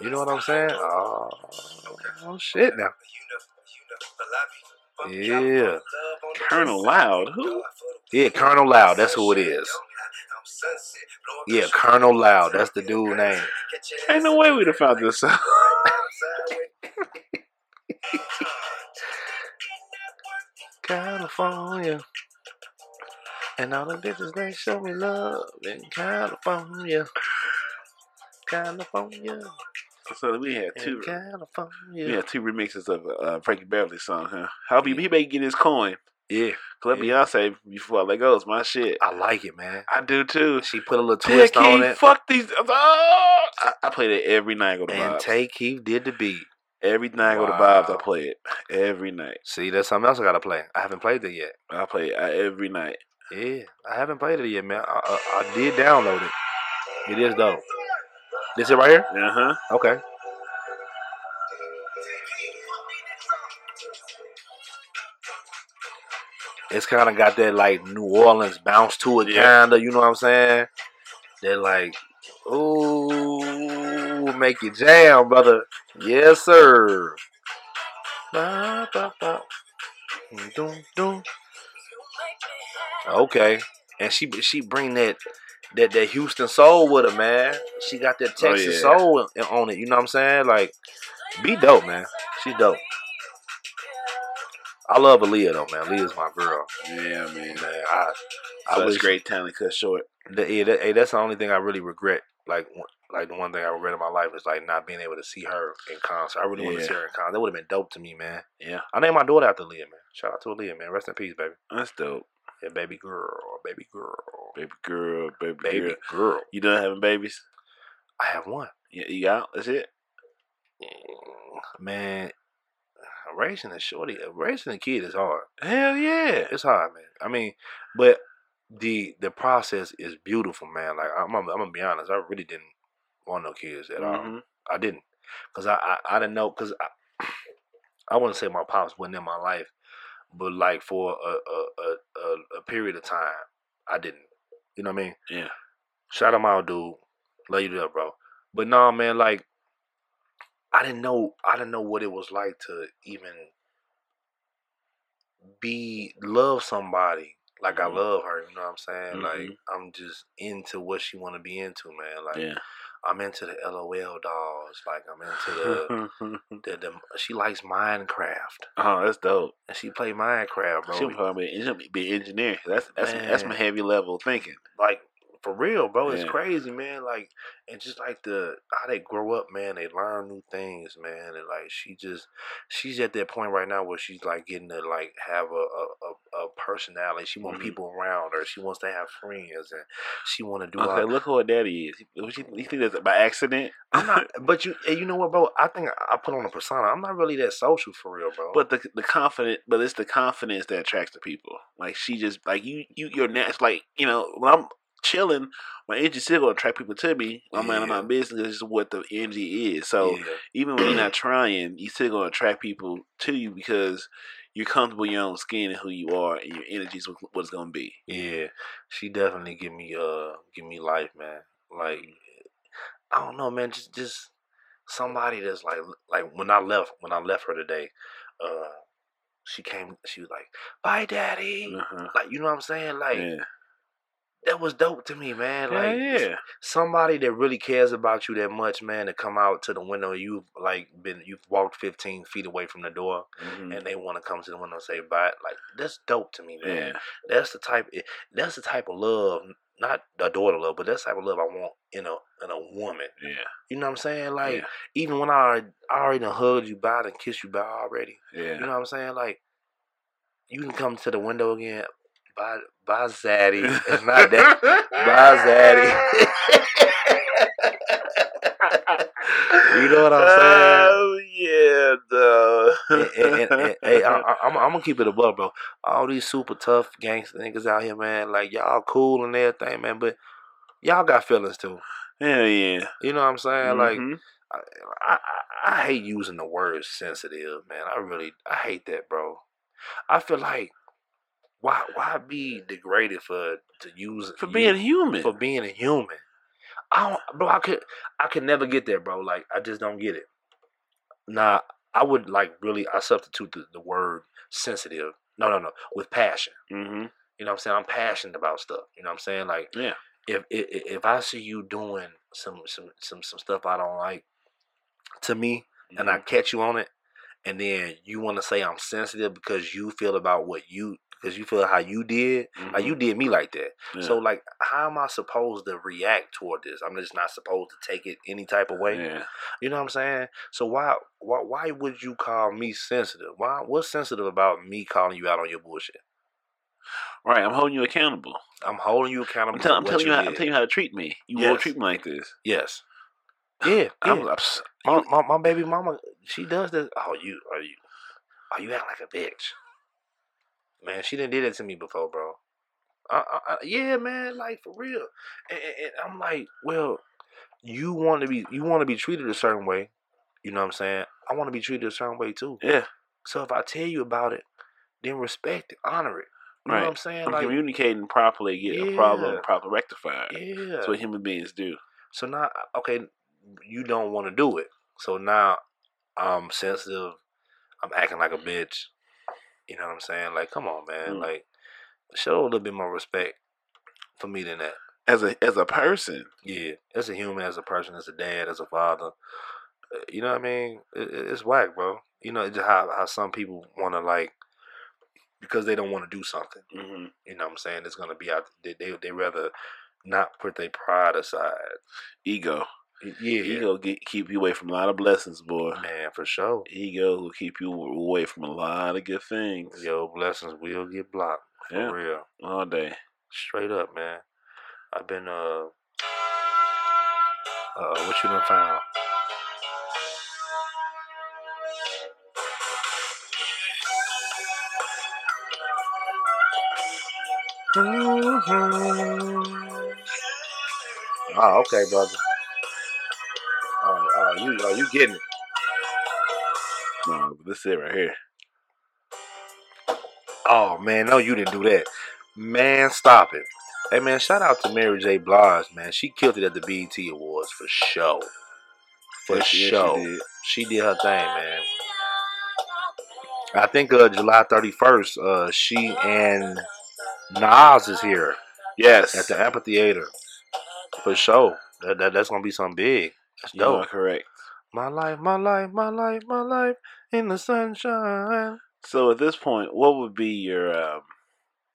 You know what I'm saying? Oh, oh shit now. Yeah. Colonel Loud, who? Yeah, Colonel Loud, that's who it is. Yeah, Colonel Loud, that's the dude name. Ain't no way we'd have found this out. California. And all the bitches they show me love in California. California. So we had two. California. We had two remixes of uh, Frankie Beverly song, huh? How he, he may get his coin. Yeah, Let Yeah. Beyonce before I let go is my shit. I like it, man. I do too. She put a little twist on Keith, it. fuck these. Oh, I, I played it every night. Go to And Bob's. Tay Keith did the beat. every night I go to Bob's. I play it every night. See, that's something else I gotta play. I haven't played it yet. I play it uh, every night. Yeah, I haven't played it yet, man. I, I, I did download it. It is dope. This it right here? Uh huh. Okay. It's kind of got that like New Orleans bounce to it, Yeah. kinda. You know what I'm saying? They're like, ooh, make you jam, brother. Yes, sir. Ba, ba, ba. Dum, dum. Okay, and she she bring that that that Houston soul with her, man. She got that Oh, Texas yeah. soul on it. You know what I'm saying? Like, be dope, man. She's dope. I love Aaliyah though, man. Aaliyah's my girl, Yeah, man. man. I I Such wish great talent cut short. that, yeah, that, hey, that's the only thing I really regret. Like, like the one thing I regret in my life is like not being able to see her in concert. I really want to see her in concert. That would have been dope to me, man. Yeah, I named my daughter after Aaliyah, man. Shout out to Aaliyah, man. Rest in peace, baby. that's dope. Yeah, baby girl, baby girl, Baby girl, baby, baby girl. girl. You done having babies? I have one. Yeah, you got. That's it. Man, raising a shorty, raising a kid is hard. Hell yeah. It's hard, man. I mean, but the the process is beautiful, man. Like I'm, I'm, I'm gonna be honest, I really didn't want no kids at all. Mhm. I didn't, cause I I, I didn't know, cause I I wouldn't say my pops wasn't in my life, but like for a a a, a, period of time, I didn't. You know what I mean? Yeah. Shout him out, dude. Love you death, bro. But no, man, like I didn't know I didn't know what it was like to even be love somebody like Mhm. I love her, you know what I'm saying? Mhm. Like I'm just into what she wanna be into, man. Like Yeah. I'm into the LOL dolls. Like I'm into the the, the she likes Minecraft. oh, that's dope. And she play Minecraft, bro. She'll probably be, an- be an engineer. That's that's that's my heavy level thinking. like for real, bro. It's Yeah. crazy, man. Like and just like the how they grow up, man. They learn new things, man. And like she just she's at that point right now where she's like getting to like have a a, a, a personality. She wants Mhm. people around her. She wants to have friends, and she want to do. Okay, all, look who her daddy is. You, you think that's by accident? I'm not, but you and you know what, bro? I think I put on a persona. I'm not really that social for real, bro. But the the confident, but it's the confidence that attracts the people. Like she just like you, you you're natural. Like you know when I'm chilling, my energy still gonna attract people to me. I'm minding my business. This is what the energy is. So yeah. even when you're not trying, you still gonna attract people to you because you're comfortable in your own skin and who you are, and your energy is what it's gonna be. Yeah, she definitely give me uh give me life, man. Like I don't know, man. Just just somebody that's like like when I left when I left her today, uh, she came. She was like, "Bye, daddy." Uh-huh. Like you know what I'm saying? Like yeah, that was dope to me, man. Like yeah, somebody that really cares about you that much, man, to come out to the window. You've like been, you've walked 15 feet away from the door, Mhm. and they want to come to the window and say bye. Like that's dope to me, man. Yeah. That's the type. eh, That's the type of love, not a daughter love, but that's the type of love I want in a in a woman. Yeah. You know what I'm saying? Like even when I already, I already hugged you bye and kissed you bye already. Yeah. You know what I'm saying? Like you can come to the window again. Zaddy. It's not that. Zaddy. you know what I'm saying? Oh yeah, though. and, and, and, hey, I, I'm gonna keep it above, bro. All these super tough gangster niggas out here, man. Like y'all cool and everything, man, but y'all got feelings too. Hell yeah. You know what I'm saying? Like Mhm. I, I, I I hate using the word sensitive, man. I really, I hate that, bro. I feel like why, why be degraded for to use for being human. for being a human. I don't, bro. I could, I could never get there, bro. Like I just don't get it. Nah, I would like really. I substitute the, the word sensitive. No, no, no. With passion. hmm You know what I'm saying? I'm passionate about stuff. You know what I'm saying? Like Yeah. if if, if I see you doing some some some some stuff I don't like to me, and I Mm-hmm. catch you on it, and then you want to say I'm sensitive because you feel about what you because you feel how you did, like you did me like that. Mm-hmm. Yeah. So like, how am I supposed to react toward this? I'm just not supposed to take it any type of way. yeah. You know what I'm saying? So why why why would you call me sensitive? Why what's sensitive about me calling you out on your bullshit? Right. I'm holding you accountable. I'm holding you accountable. I'm, tell, I'm telling you. How, I'm telling you how to treat me. You Yes. won't treat me like this. Yes. Yeah. I'm, yeah. My, my my baby mama, she does this. Oh, you are you? Are you acting like a bitch. Man, she didn't did it to me before, bro. Uh, uh, uh, yeah, man, like for real. And, and, and I'm like, well, you want to be you want to be treated a certain way. You know what I'm saying? I want to be treated a certain way too. yeah. So if I tell you about it, then respect it, honor it. You know Right. what I'm saying? I'm Like, communicating properly, get a problem Yeah. properly rectified. yeah. That's what human beings do. So now, okay, you don't want to do it. So now I'm sensitive. I'm acting like a bitch. You know what I'm saying? Like, come on, man. Mm. Like, show a little bit more respect for me than that. As a as a person, Yeah, as a human, as a person, as a dad, as a father. uh, You know what I mean? It, it- it's whack, bro. You know it's just how how some people want to like because they don't want to do something. hmm You know what I'm saying? It's gonna be out. They they they rather not put their pride aside. ego, Yeah, ego get, keep you away from a lot of blessings, boy. man, for sure. Ego will keep you away from a lot of good things. Yo, blessings will get blocked for Yeah. real, all day. straight up, man. I've been uh, uh, what you been found? Oh, okay, brother. You, oh, you getting it? No, this is it right here. Oh man, no, you didn't do that. Man, stop it. Hey man, shout out to Mary J. Blige, man. She killed it at the BET Awards for show. For Yes, yes, she show. did. she did her thing, man. I think uh July 31st, uh she and Nas is here Yes, at the amphitheater. For sure. That, that that's gonna be something big. That's are dope. correct. My life, my life, my life, my life in the sunshine. So at this point, what would be your um,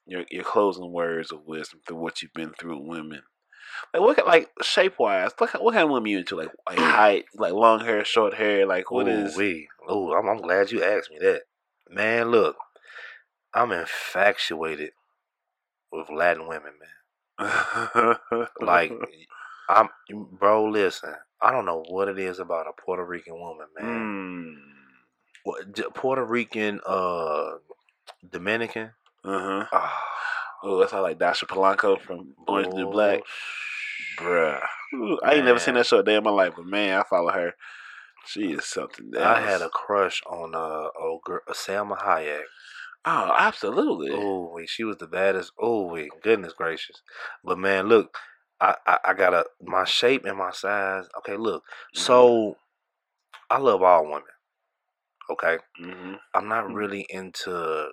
your your closing words of wisdom through what you've been through with women? Like what, like shape wise, what, what kind of women you into? Like like height, like long hair, short hair. Like what Ooh, is? we? Oh, I'm, I'm glad you asked me that. Man, look, I'm infatuated with Latin women, man. Like, I'm, bro. Listen, I don't know what it is about a Puerto Rican woman, man. mm, Puerto Rican, uh, Dominican. uh huh. Ah, Oh, that's how like Dasha Polanco from Orange the New Black, bruh. Ooh, I ain't never seen that show a day in my life, but man, I follow her. She is something. Else. I had a crush on uh, oh, girl, Salma Hayek. oh, absolutely. Oh, she was the baddest. Oh, goodness gracious. But man, look, I, I, I got a my shape and my size. Okay, look. Mm-hmm. So I love all women. Okay, hmm I'm not Mhm. really into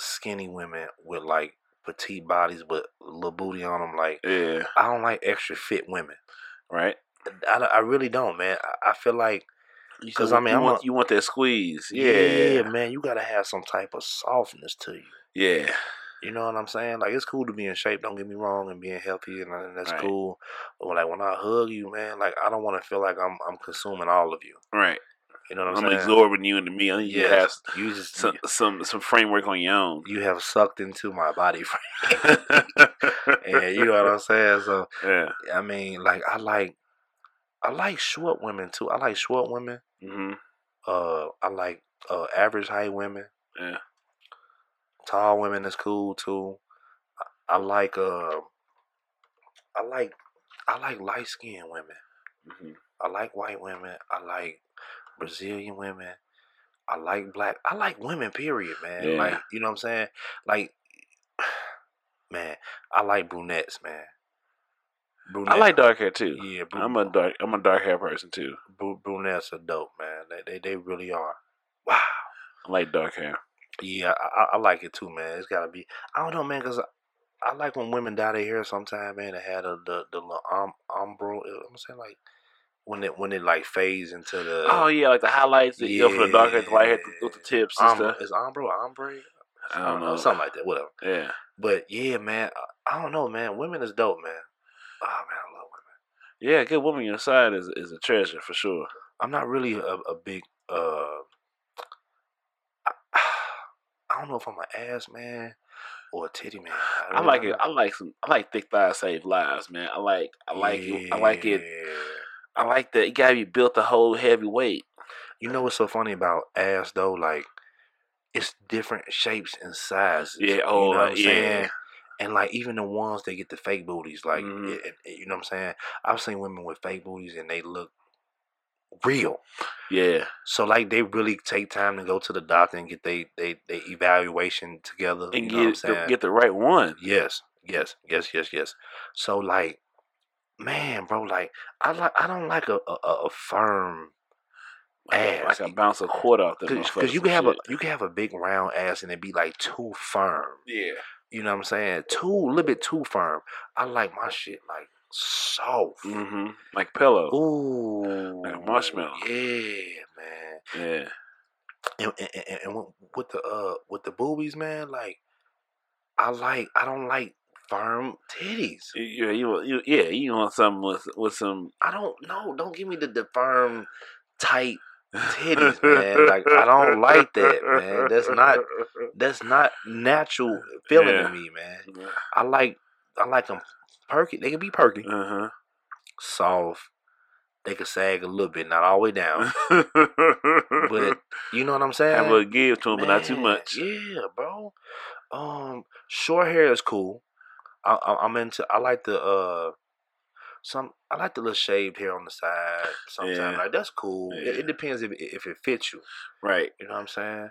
skinny women with like petite bodies but little booty on them. Like Yeah. I don't like extra fit women. Right. I, I really don't, man. I, I feel like 'Cause, I mean, you want a- you want that squeeze. yeah. Yeah. man, you gotta have some type of softness to you. Yeah. You know what I'm saying? Like it's cool to be in shape. Don't get me wrong, and being healthy, and, and that's Right. cool. But like when I hug you, man, like I don't want to feel like I'm I'm consuming all of you. Right. You know what I'm saying? I'm, saying? absorbing you into me. I need you to have you just some some some framework on your own. you have sucked into my body frame, and you know what I'm saying. So yeah. I mean, like I like I like short women too. I like short women. hmm Uh, I like uh average height women. Yeah. Tall women is cool too. I, I like uh, I like I like light skinned women. hmm I like white women. I like Brazilian women. I like black. I like women. Period, man. Yeah. Like you know what I'm saying. Like, man, I like brunettes, man. Brunette, I like dark hair too. Yeah, bru- I'm a dark I'm a dark hair person too. bru- brunettes are dope, man. They, they they really are. Wow. I like dark hair. Yeah, I, I, I like it too, man. It's gotta be. I don't know, man, because I, I like when women dye their hair. Sometime, man, they had a, the the little um, umbro. I'm saying like when it when it like fades into the. oh yeah, like the highlights that you go for the dark hair, the light hair with the tips and um, stuff. is ombre or ombre? I don't know. something like that. Whatever. Yeah. But yeah, man, I, I don't know, man. Women is dope, man. Oh man, I love women. Yeah, good woman on your side is is a treasure for sure. I'm not really a, a big. uh I, I don't know if I'm an ass man or a titty man. I really like don't it. I like some. I like thick thighs save lives, man. I like. I like it. I like it. I like that. You gotta be built to whole heavy weight. You know what's so funny about ass though? Like, it's different shapes and sizes. Yeah, You oh, know what I'm yeah. saying? And like even the ones that get the fake booties, like Mhm. it- it- you know what I'm saying? I've seen women with fake booties and they look real. Yeah. So like they really take time to go to the doctor and get they they, they evaluation together. And you know what I'm get the, get the right one. Yes, yes, yes, yes, yes. So like, man, bro, like I like I don't like a a, a firm ass. like a bounce a quarter off the because you can have a you can have a big round ass and it be like too firm. yeah. You know what I'm saying? Too a little bit too firm. I like my shit like soft. Mm-hmm. Like pillow. Ooh, Like a marshmallow. Yeah, man. Yeah. And, and, and, and with- the uh with the boobies, man, like I like I don't like firm titties. You, you, you, yeah, you want something with with some I don't know. Don't give me the, the firm, tight titties, man. Like I don't like that, man. That's not that's not natural feeling Yeah. to me, man. I like I like them perky. They can be perky, Uh huh. soft. They can sag a little bit, not all the way down. but You know what I'm saying? have a little give to them, but not too much. Yeah, bro. Um, short hair is cool. I, I, I'm into. I like the uh, some. I like the little shaved hair on the side. Sometimes Yeah. like that's cool. It, it depends if if it fits you. Right. You know what I'm saying?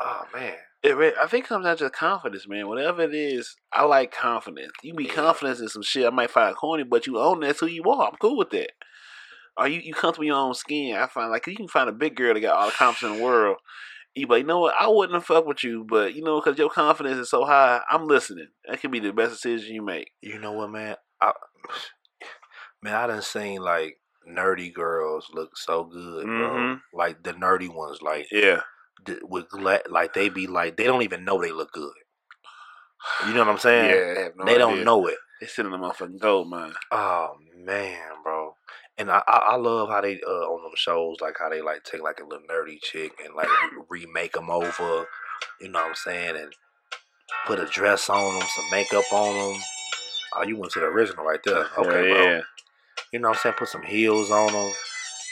Oh man. It, I think it comes down to confidence, man. Whatever it is, I like confidence. You be Yeah. confident in some shit. I might find corny, but you own that's who you are. I'm cool with that. Are you you comfortable in your own skin? I find like you can find a big girl that got all the confidence in the world. You like, you know what? I wouldn't have fucked with you, but you know, because your confidence is so high, I'm listening. That could be the best decision you make. You know what, man? I man, I done seen like nerdy girls look so good, bro. Mhm. Like the nerdy ones, like Yeah. Th- with like they be like they don't even know they look good. You know what I'm saying? Yeah, they, have no they don't know it. They sit in the motherfucking gold mine. Oh man, bro. And I, I I love how they uh on them shows like how they like take like a little nerdy chick and like remake them over. You know what I'm saying? And put a dress on them, some makeup on them. Oh, you went to the original right there. Okay, yeah, bro. You know what I'm saying? Put some heels on them.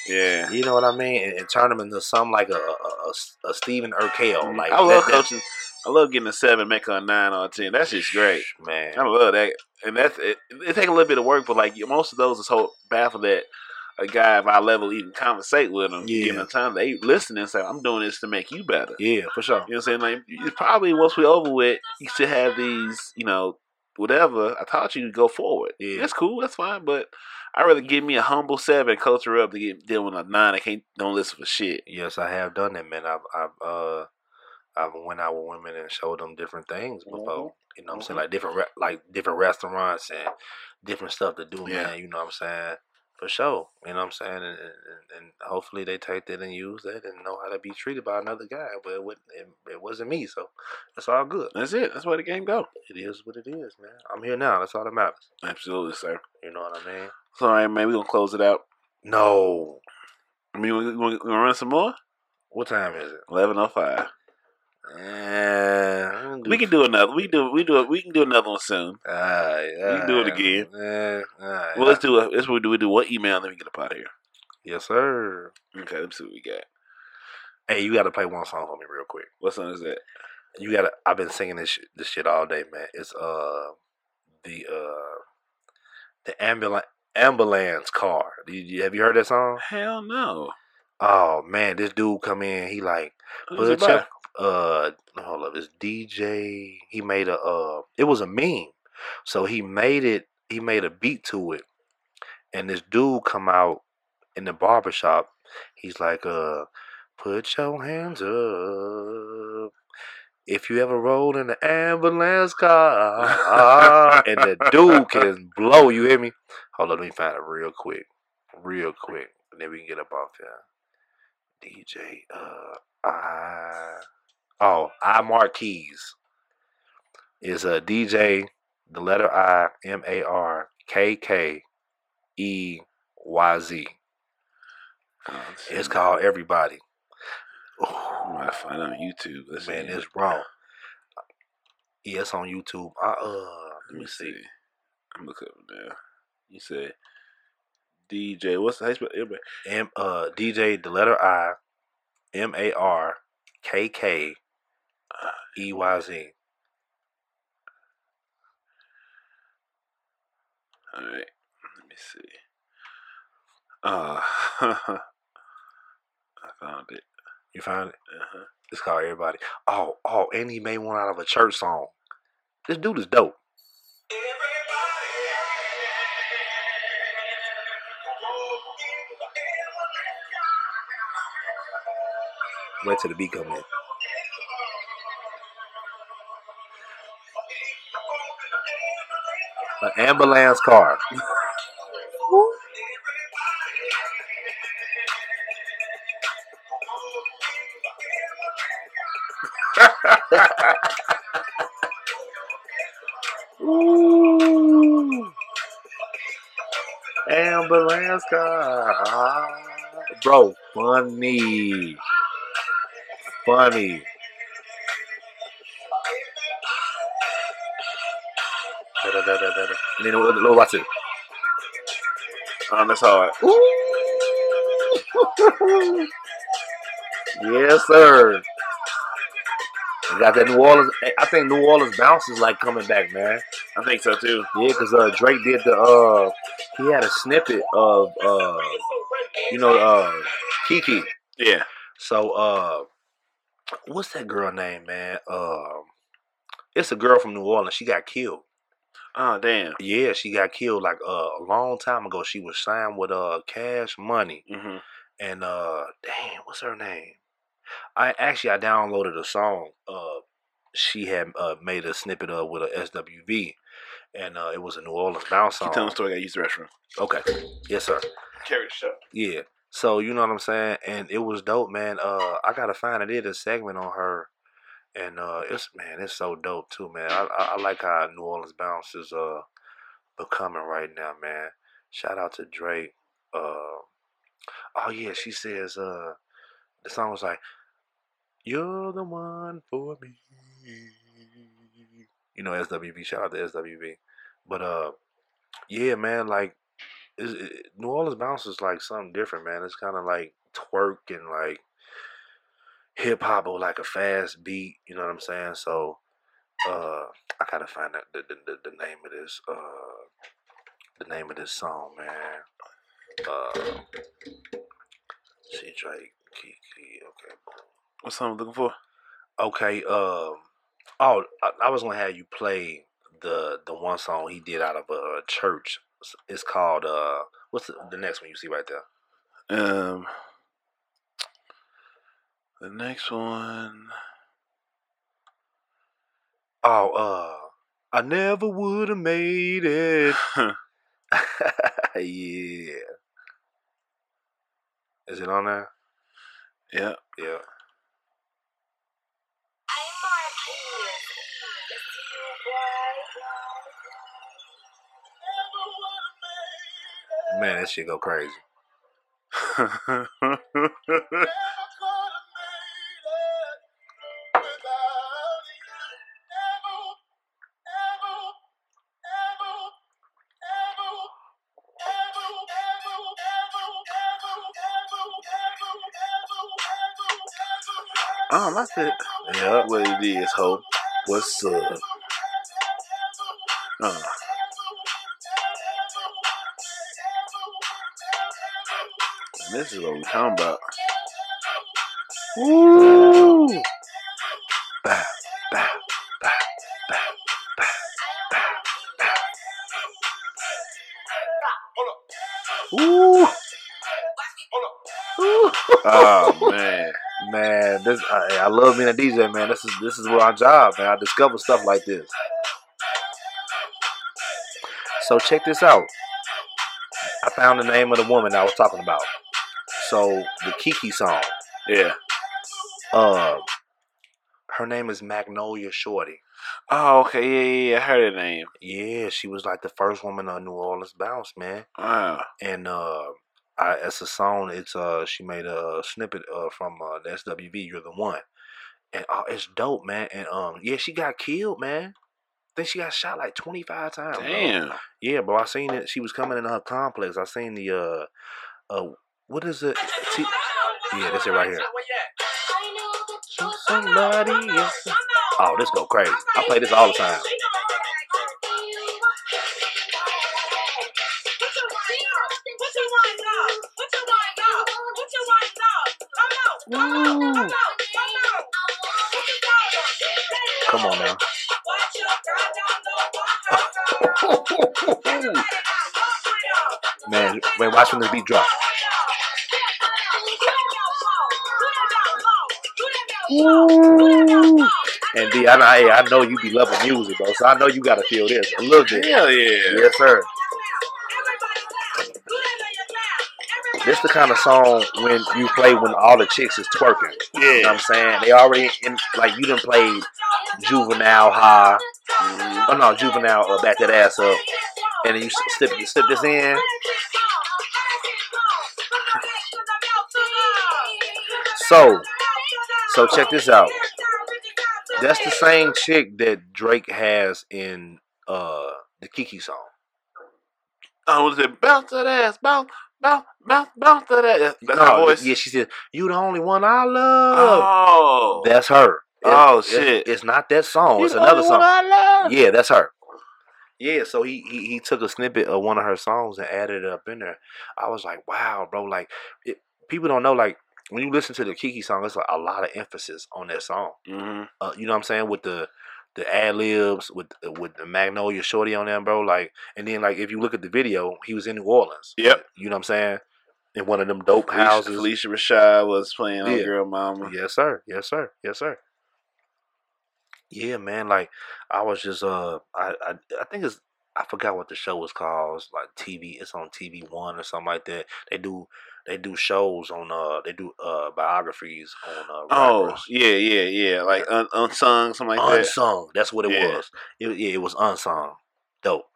Yeah. You know what I mean? And, and turn them into something like a a, a, a Stephen Urkel. Like Mm-hmm. I love that- coaching. I love getting a seven, make her a nine or a ten. That's just great. man. I love that, and that's it. It take a little bit of work, but like most of those is so baffled that a guy of our level even conversate with them, Yeah. give them time they listen and say, "I'm doing this to make you better." Yeah, for sure. You know what I'm saying? Like, it's probably once we're over with, you should have these, you know, whatever. I taught you to go forward. Yeah. that's cool. That's fine. But I'd rather give me a humble seven, her up to get deal with a nine. I can't don't listen for shit. Yes, I have done that, man. I've I've uh I've went out with women and showed them different things before. Mhm. You know what I'm saying? Mhm. Like different re- like different restaurants and different stuff to do, Yeah. man. You know what I'm saying? For sure. You know what I'm saying? And, and, and- hopefully they take that and use that and know how to be treated by another guy. But it, it, it wasn't me, so it's all good. That's it. That's where the game go. It is what it is, man. I'm here now. That's all that matters. Absolutely, sir. You know what I mean? So, all right, man, we gonna close it out. No. I mean, we we gonna run some more. What time is it? Eleven oh five. Eh, We can do another. We do. We do. We can do another one soon. Alright, We can do it again. Alright. Well, let's do it. That's what we do. We do what email, and then we get up out of here. Yes, sir. Okay, let's see what we got. Hey, you got to play one song for me real quick. What song is that? You got to. I've been singing this shit, this shit all day, man. It's uh the uh the ambulance ambulance car. Have you heard that song? Hell no. Oh man, this dude come in. He like Who's it Butch. Uh, hold up. It's DJ. He made a. Uh, it was a meme. So he made it. He made a beat to it, and this dude come out in the barbershop. He's like, uh, put your hands up. If you ever rode in an ambulance car, and the dude can blow, you hear me? Hold on, let me find it real quick, real quick, and then we can get up off here. DJ, uh, I, oh, iMarkkeyz is a DJ, the letter I, M A R K K E Y Z. It's called Everybody. I'm gonna find on YouTube. Let's Man, see. it's wrong. Yeah, it's on YouTube. I, uh, Let me see. I'm looking up now. You said DJ. What's the how you spell? M uh DJ the letter I M A R K K E Y Z. All right. Let me see. Uh, I found it. You found it? Uh-huh. It's called Everybody. Oh, oh, and he made one out of a church song. This dude is dope. Wait till the beat come in. An ambulance car. Ooh. Ambulance car. Bro, funny. Funny. Da-da-da-da-da-da. And then what- what- watch it. Oh, that's hard. yes, sir. Got that New Orleans. I think New Orleans bounce is like coming back, man. I think so too. Yeah, because uh, Drake did the. uh He had a snippet of, uh you know, uh Kiki. Yeah. So, uh what's that girl name, man? Um, it's a girl from New Orleans. She got killed. Oh damn. Yeah, she got killed like uh, a long time ago. She was signed with uh Cash Money, Mm-hmm. and uh, damn, what's her name? I actually I downloaded a song. Uh, she had uh made a snippet of with a SWV, and uh, it was a New Orleans bounce Keep song. telling the story. I used the restroom. Okay, yes, sir. Carry the show. Yeah. So you know what I'm saying, and it was dope, man. Uh, I gotta find it. It a segment on her, and uh, it's man, it's so dope too, man. I I, I like how New Orleans bounce is uh becoming right now, man. Shout out to Drake. Uh, oh yeah, she says uh the song was like, "You're the one for me." You know SWV. Shout out to SWV. But uh, yeah, man, like it, New Orleans bounce is like something different, man. It's kind of like twerk and like hip hop or like a fast beat. You know what I'm saying? So uh, I gotta find out the, the, the, the name of this uh the name of this song, man. Uh, see Drake, Kiki. Okay, boom. What song I'm looking for? Okay. Um. Oh, I, I was gonna have you play the the one song he did out of a, a church. It's- It's called uh. What's the, the next one you see right there? Um. The next one. Oh, uh, I never would have made it. yeah. Is it on there? yeah. Yeah. Man, that shit go crazy. oh, that's it. Yeah. What it is, ho. What's up? Uh, this is what we talking about. Woo! Bow, bow, bow. Ooh. Ooh. Oh man. Man, this uh, I, I love being a DJ, man. This is this is my job, man. I discover stuff like this. So check this out. I found the name of the woman I was talking about. So the Kiki song. Yeah. Uh, her name is Magnolia Shorty. Oh, okay. Yeah, yeah, yeah. I heard her name. Yeah, she was like the first woman on New Orleans bounce, man. Wow. And uh, I, it's a song. It's uh, she made a snippet uh from uh, the SWV. You're the one, and uh, it's dope, man. And um, yeah, she got killed, man. I think she got shot like 25 times. bro. Damn. Yeah, bro. I seen it. She was coming in her complex. I seen the uh, uh, what is it? T- yeah, that's it right here. Somebody else. Oh, this go crazy. I play this all the time. Woo. Come on now. Man, wait, watch when this beat drop. And D, I, hey, I know you be loving music, bro. So I know you gotta feel this a little bit. Hell yeah. Yes, sir. This the kind of song when you play when all the chicks is twerking. You know what Yeah. I'm saying? They already in like you done played juvenile high. Oh no, juvenile uh, back that ass up. And then you slip slip this in. So so check this out. That's the same chick that Drake has in uh the Kiki song. Oh, was it bounce that ass, bounce, bounce, bounce, bounce that ass? That's no, her voice. Yeah, she said, "You the only one I love." Oh, That's her. Oh, shit. It's, it's not that song. You It's another song. Yeah, that's her. Yeah, so he, he he took a snippet of one of her songs and added it up in there. I was like, wow, bro. Like, it, people don't know. Like, when you listen to the Kiki song, it's like a lot of emphasis on that song. hmm Uh, you know what I'm saying? With the the ad libs, with with the Magnolia Shorty on them, bro. Like, and then like if you look at the video, he was in New Orleans. Yep. You know what I'm saying? In one of them dope Phylicia, houses. Phylicia Rashad was playing on Yeah. Girl Mama. Yes, sir. Yes, sir. Yes, sir. Yeah, man. Like I was just uh, I I, I think it's I forgot what the show was called. It's like TV. It's on TV One or something like that. They do they do shows on uh they do uh biographies on uh Oh, yeah, yeah, yeah. Like un- unsung, something like that. unsung. That's what it Yeah. was. It, yeah, it was unsung. Dope.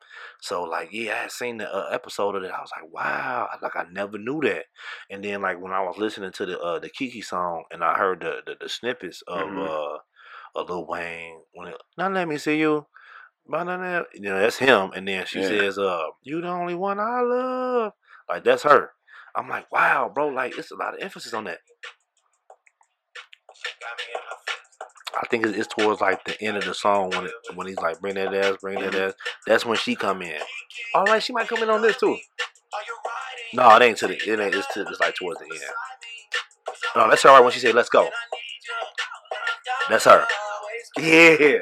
So like, yeah, I had seen the uh, episode of it. I was like, wow, like I never knew that. And then like when I was listening to the uh, the Kiki song and I heard the the, the snippets of Mhm. uh of Lil Wayne when it, now let me see you. Ba-na-na," You know, that's him. And then she Yeah. says, uh, you the only one I love. Like that's her. I'm like, wow, bro, like it's a lot of emphasis on that. I think it's, it's towards like the end of the song when it, when he's like bring that ass, bring that mm-hmm. ass. That's when she come in. Oh, all right, she might come in on this too. No, it ain't to the it ain't. It's to it's like towards the end. No, that's her right when she said let's go. That's her. Yeah.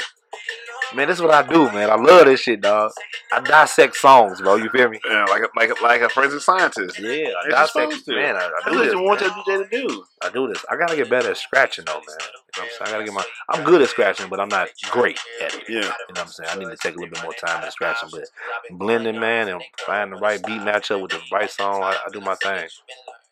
Man, this is what I do, man. I love this shit, dog. I dissect songs, bro. You feel me? Yeah, like a, like a, like a forensic scientist. Yeah, I As dissect. to. Man, I, I That's do what this. you want man. your DJ to do. I do this. I gotta get better at scratching, though, man. You know what I'm saying? I gotta get my. I'm good at scratching, but I'm not great at it. Yeah. You know what I'm saying? I need to take a little bit more time at scratching, but blending, man, and finding the right beat matchup with the right song, I, I do my thing.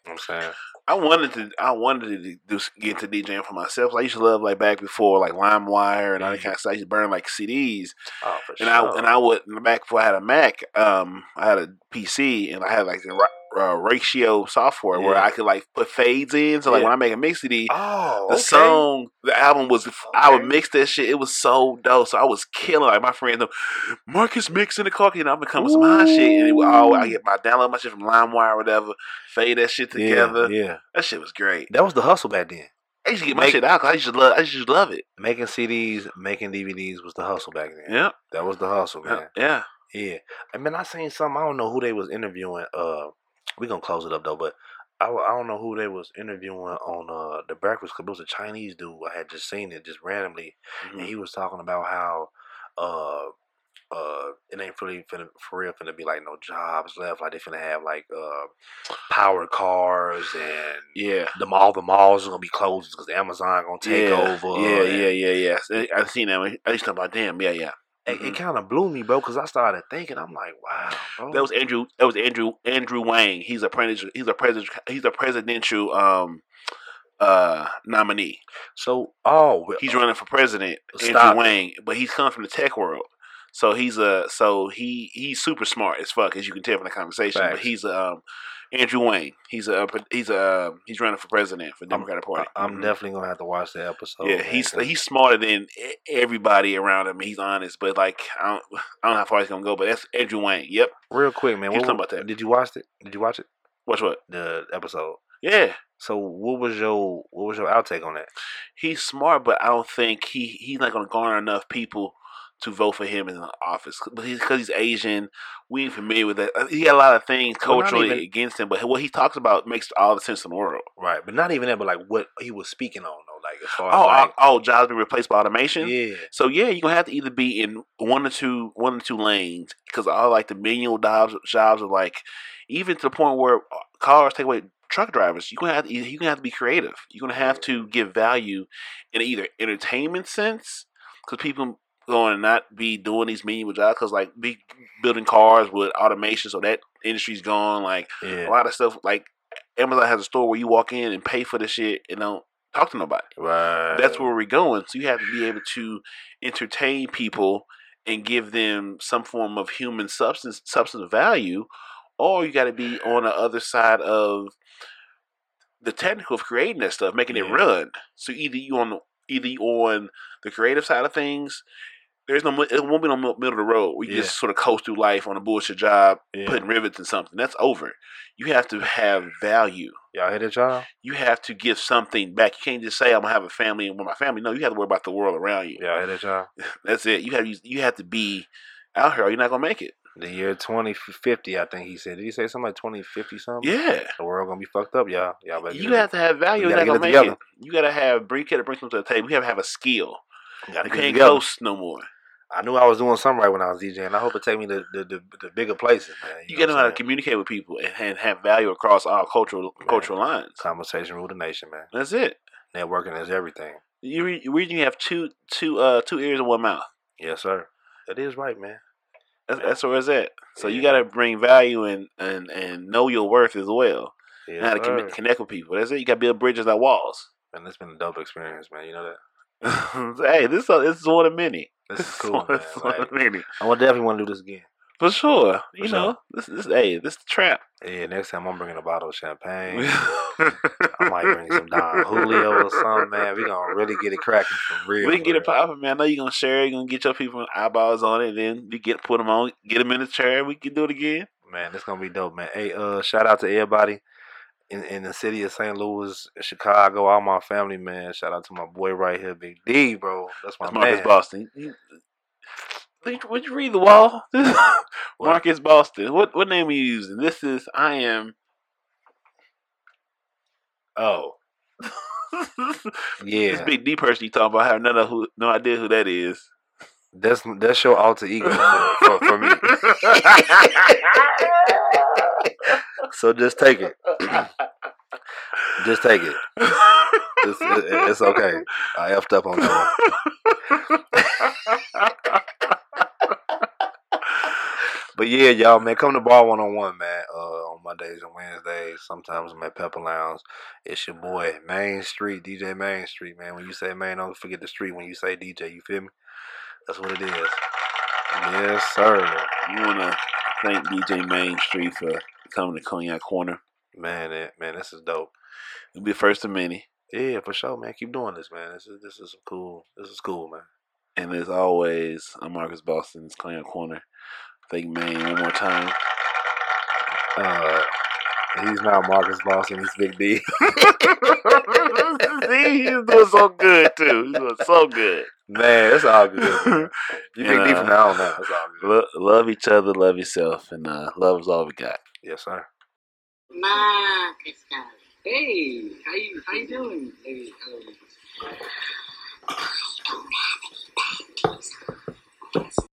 You know what I'm saying? I wanted to. I wanted to do, get into DJing for myself. I used to love like back before like LimeWire and all that kind of stuff. I used to burn like CDs, Oh, for and sure. I and I would back before I had a Mac. Um, I had a PC and I had like the uh, ratio software where I could like put fades in. So like Yeah. when I make a mix CD, oh, the okay. song, the album was. I would mix that shit. It was so dope. So I was killing. Like my friends, know, Marcus mixing the car. You know, I'm becoming some hot shit, and it would all I get my download my shit from LimeWire or whatever. Fade that shit together. Yeah, yeah. That shit was great. That was the hustle back then. I used to get my Make- shit out I used to love. I used to love it. Making CDs, making DVDs was the hustle back then. Yeah, That was the hustle, man. yeah. Yeah. I mean, I seen something. I don't know who they was interviewing. Uh, we gonna close it up though, but I, I don't know who they was interviewing on uh the Breakfast Club. It was a Chinese dude. I had just seen it just randomly, and Mhm. he was talking about how uh uh it ain't really finna, for real finna be like no jobs left. Like they finna have like uh powered cars and Yeah. the mall the malls are gonna be closed because Amazon gonna take yeah. over. Yeah, yeah, yeah, yeah. I've seen that. I used to talk about damn. Yeah, yeah. It, Mhm. it kind of blew me, bro, because I started thinking. I'm like, wow, bro. That was Andrew. That was Andrew. Andrew Yang. He's a president. He's a president. He's a presidential um uh nominee. so. Oh, He's running for president. Stop Andrew. Yang, but he's come from the tech world. So he's a so he he's super smart as fuck as you can tell from the conversation. But Facts. he's um Andrew Yang. He's a he's a he's running for president for the I'm- Democratic Party. I, am Mhm. definitely gonna have to watch the episode. Yeah, man, he's 'cause- he's smarter than everybody around him. He's honest, but like I don't I don't know how far he's gonna go. But that's Andrew Yang. Yep. real quick, man. He's What, talking about that. Did you watch it? Did you watch it? Watch what? The episode. Yeah, So, what was your what was your outtake on that? he's smart, but I don't think he he's not gonna garner enough people to vote for him in the office. But he's because he's Asian, we ain't familiar with that. Uh, He had a lot of things culturally even- against him, but what he talks about makes all the sense in the world. Right, but not even that, but like what he was speaking on, though. Like as far as Oh, like, oh, oh, jobs being replaced by automation. yeah, So yeah, you're gonna have to either be in one or two, one or two lanes, because all like the manual jobs, jobs are like, even to the point where uh, cars take away truck drivers. You're gonna have to, you're gonna have to be creative. You're gonna have to give value in either entertainment sense, because people going to not be doing these manual jobs, because like be building cars with automation, so that industry's gone. Like a lot of stuff, like Amazon has a store where you walk in and pay for the shit and don't talk to nobody right. that's where we're going. So you have to be able to entertain people and give them some form of human substance, substance value, or you got to be on the other side of the technical of creating that stuff, making it run. So either you on the, either you on the creative side of things. There's no, it won't be no middle of the road. We Yeah. just sort of coast through life on a bullshit job, Yeah. putting rivets in something. That's over. You have to have value Y'all hear that, y'all? you have to give something back. You can't just say I'm gonna have a family and with my family. No, you have to worry about the world around you. Y'all hear that, y'all? That's it. You have you have to be out here, or you're not gonna make it. The year 2050, I think he said. Did he say something like 2050 something? Yeah, The world gonna be fucked up, y'all. Y'all you have to have value. You You're gotta not gonna get it make together. it. You gotta have bring. You gotta bring something to the table. You have to have a skill. gotta You can't together. ghost no more. I knew I was doing something right when I was DJing. I hope it take me to the, the, the bigger places, man. You, know gotta know how to communicate with people and, and have value across all cultural Man. cultural lines. Conversation rule the nation, man. That's it. Networking is everything. You re- you reason you have two two uh two ears and one mouth. Yes, sir. That is right, man. That's, that's where it's at. So you gotta bring value and and and know your worth as well. Yes, and how to connect with people. That's it. You got to build bridges, not walls. And it's been a dope experience, man. You know that. hey, this uh, this is one of many. This is cool, one, one of many. I definitely want to do this again. For sure. For you sure. know, this this hey, this the trap. Yeah, next time I'm bringing a bottle of champagne. I might bring some Don Julio or something, man. We gonna really get it cracking for real. we can get it real. popping, man. I know you're gonna share it. You're gonna get your people eyeballs on it. Then you get put them on, get them in the chair. We can do it again. Man, it's gonna be dope, man. Hey, uh, shout out to everybody in, in the city of St. Louis, Chicago, all my family, man. Shout out to my boy right here, Big D, bro. That's my That's Marcus man. Boston. You- Would would you read the wall? Marcus Boston. What what name are you using? This is I am. Oh, yeah. This big D person you talking about. I have none of who, no idea who that is. That's that's your alter ego for, for, for me. so just take it. Just take it. It's, it- it's okay. I effed up on that. But yeah, y'all, man, come to Bar One on One, man. Uh, on Mondays and Wednesdays. Sometimes I'm at Pepper Lounge. It's your boy Mayne Street, DJ Mayne Street, man. When you say Mayne, don't forget the street. When you say DJ, you feel me? That's what it is. Yes, sir. You want to thank DJ Mayne Street for coming to Cognac Corner. Man, it, man, this is dope. It'll be the first of many. Yeah, for sure, man. Keep doing this, man. This is this is cool. This is cool, man. And as always, I'm Marcus Boston. It's Cognac Corner. Thank Mayne one more time. Uh, he's not Marcus Boston. He's Big D. See, he's doing so good too. He's doing so good. Man, it's all good. man. You Big D Yeah. from now on now. It's all good. Lo- love each other, love yourself, and uh, love is all we got. Yes, sir. Marcus. Hey, how you how you doing, lady? Um,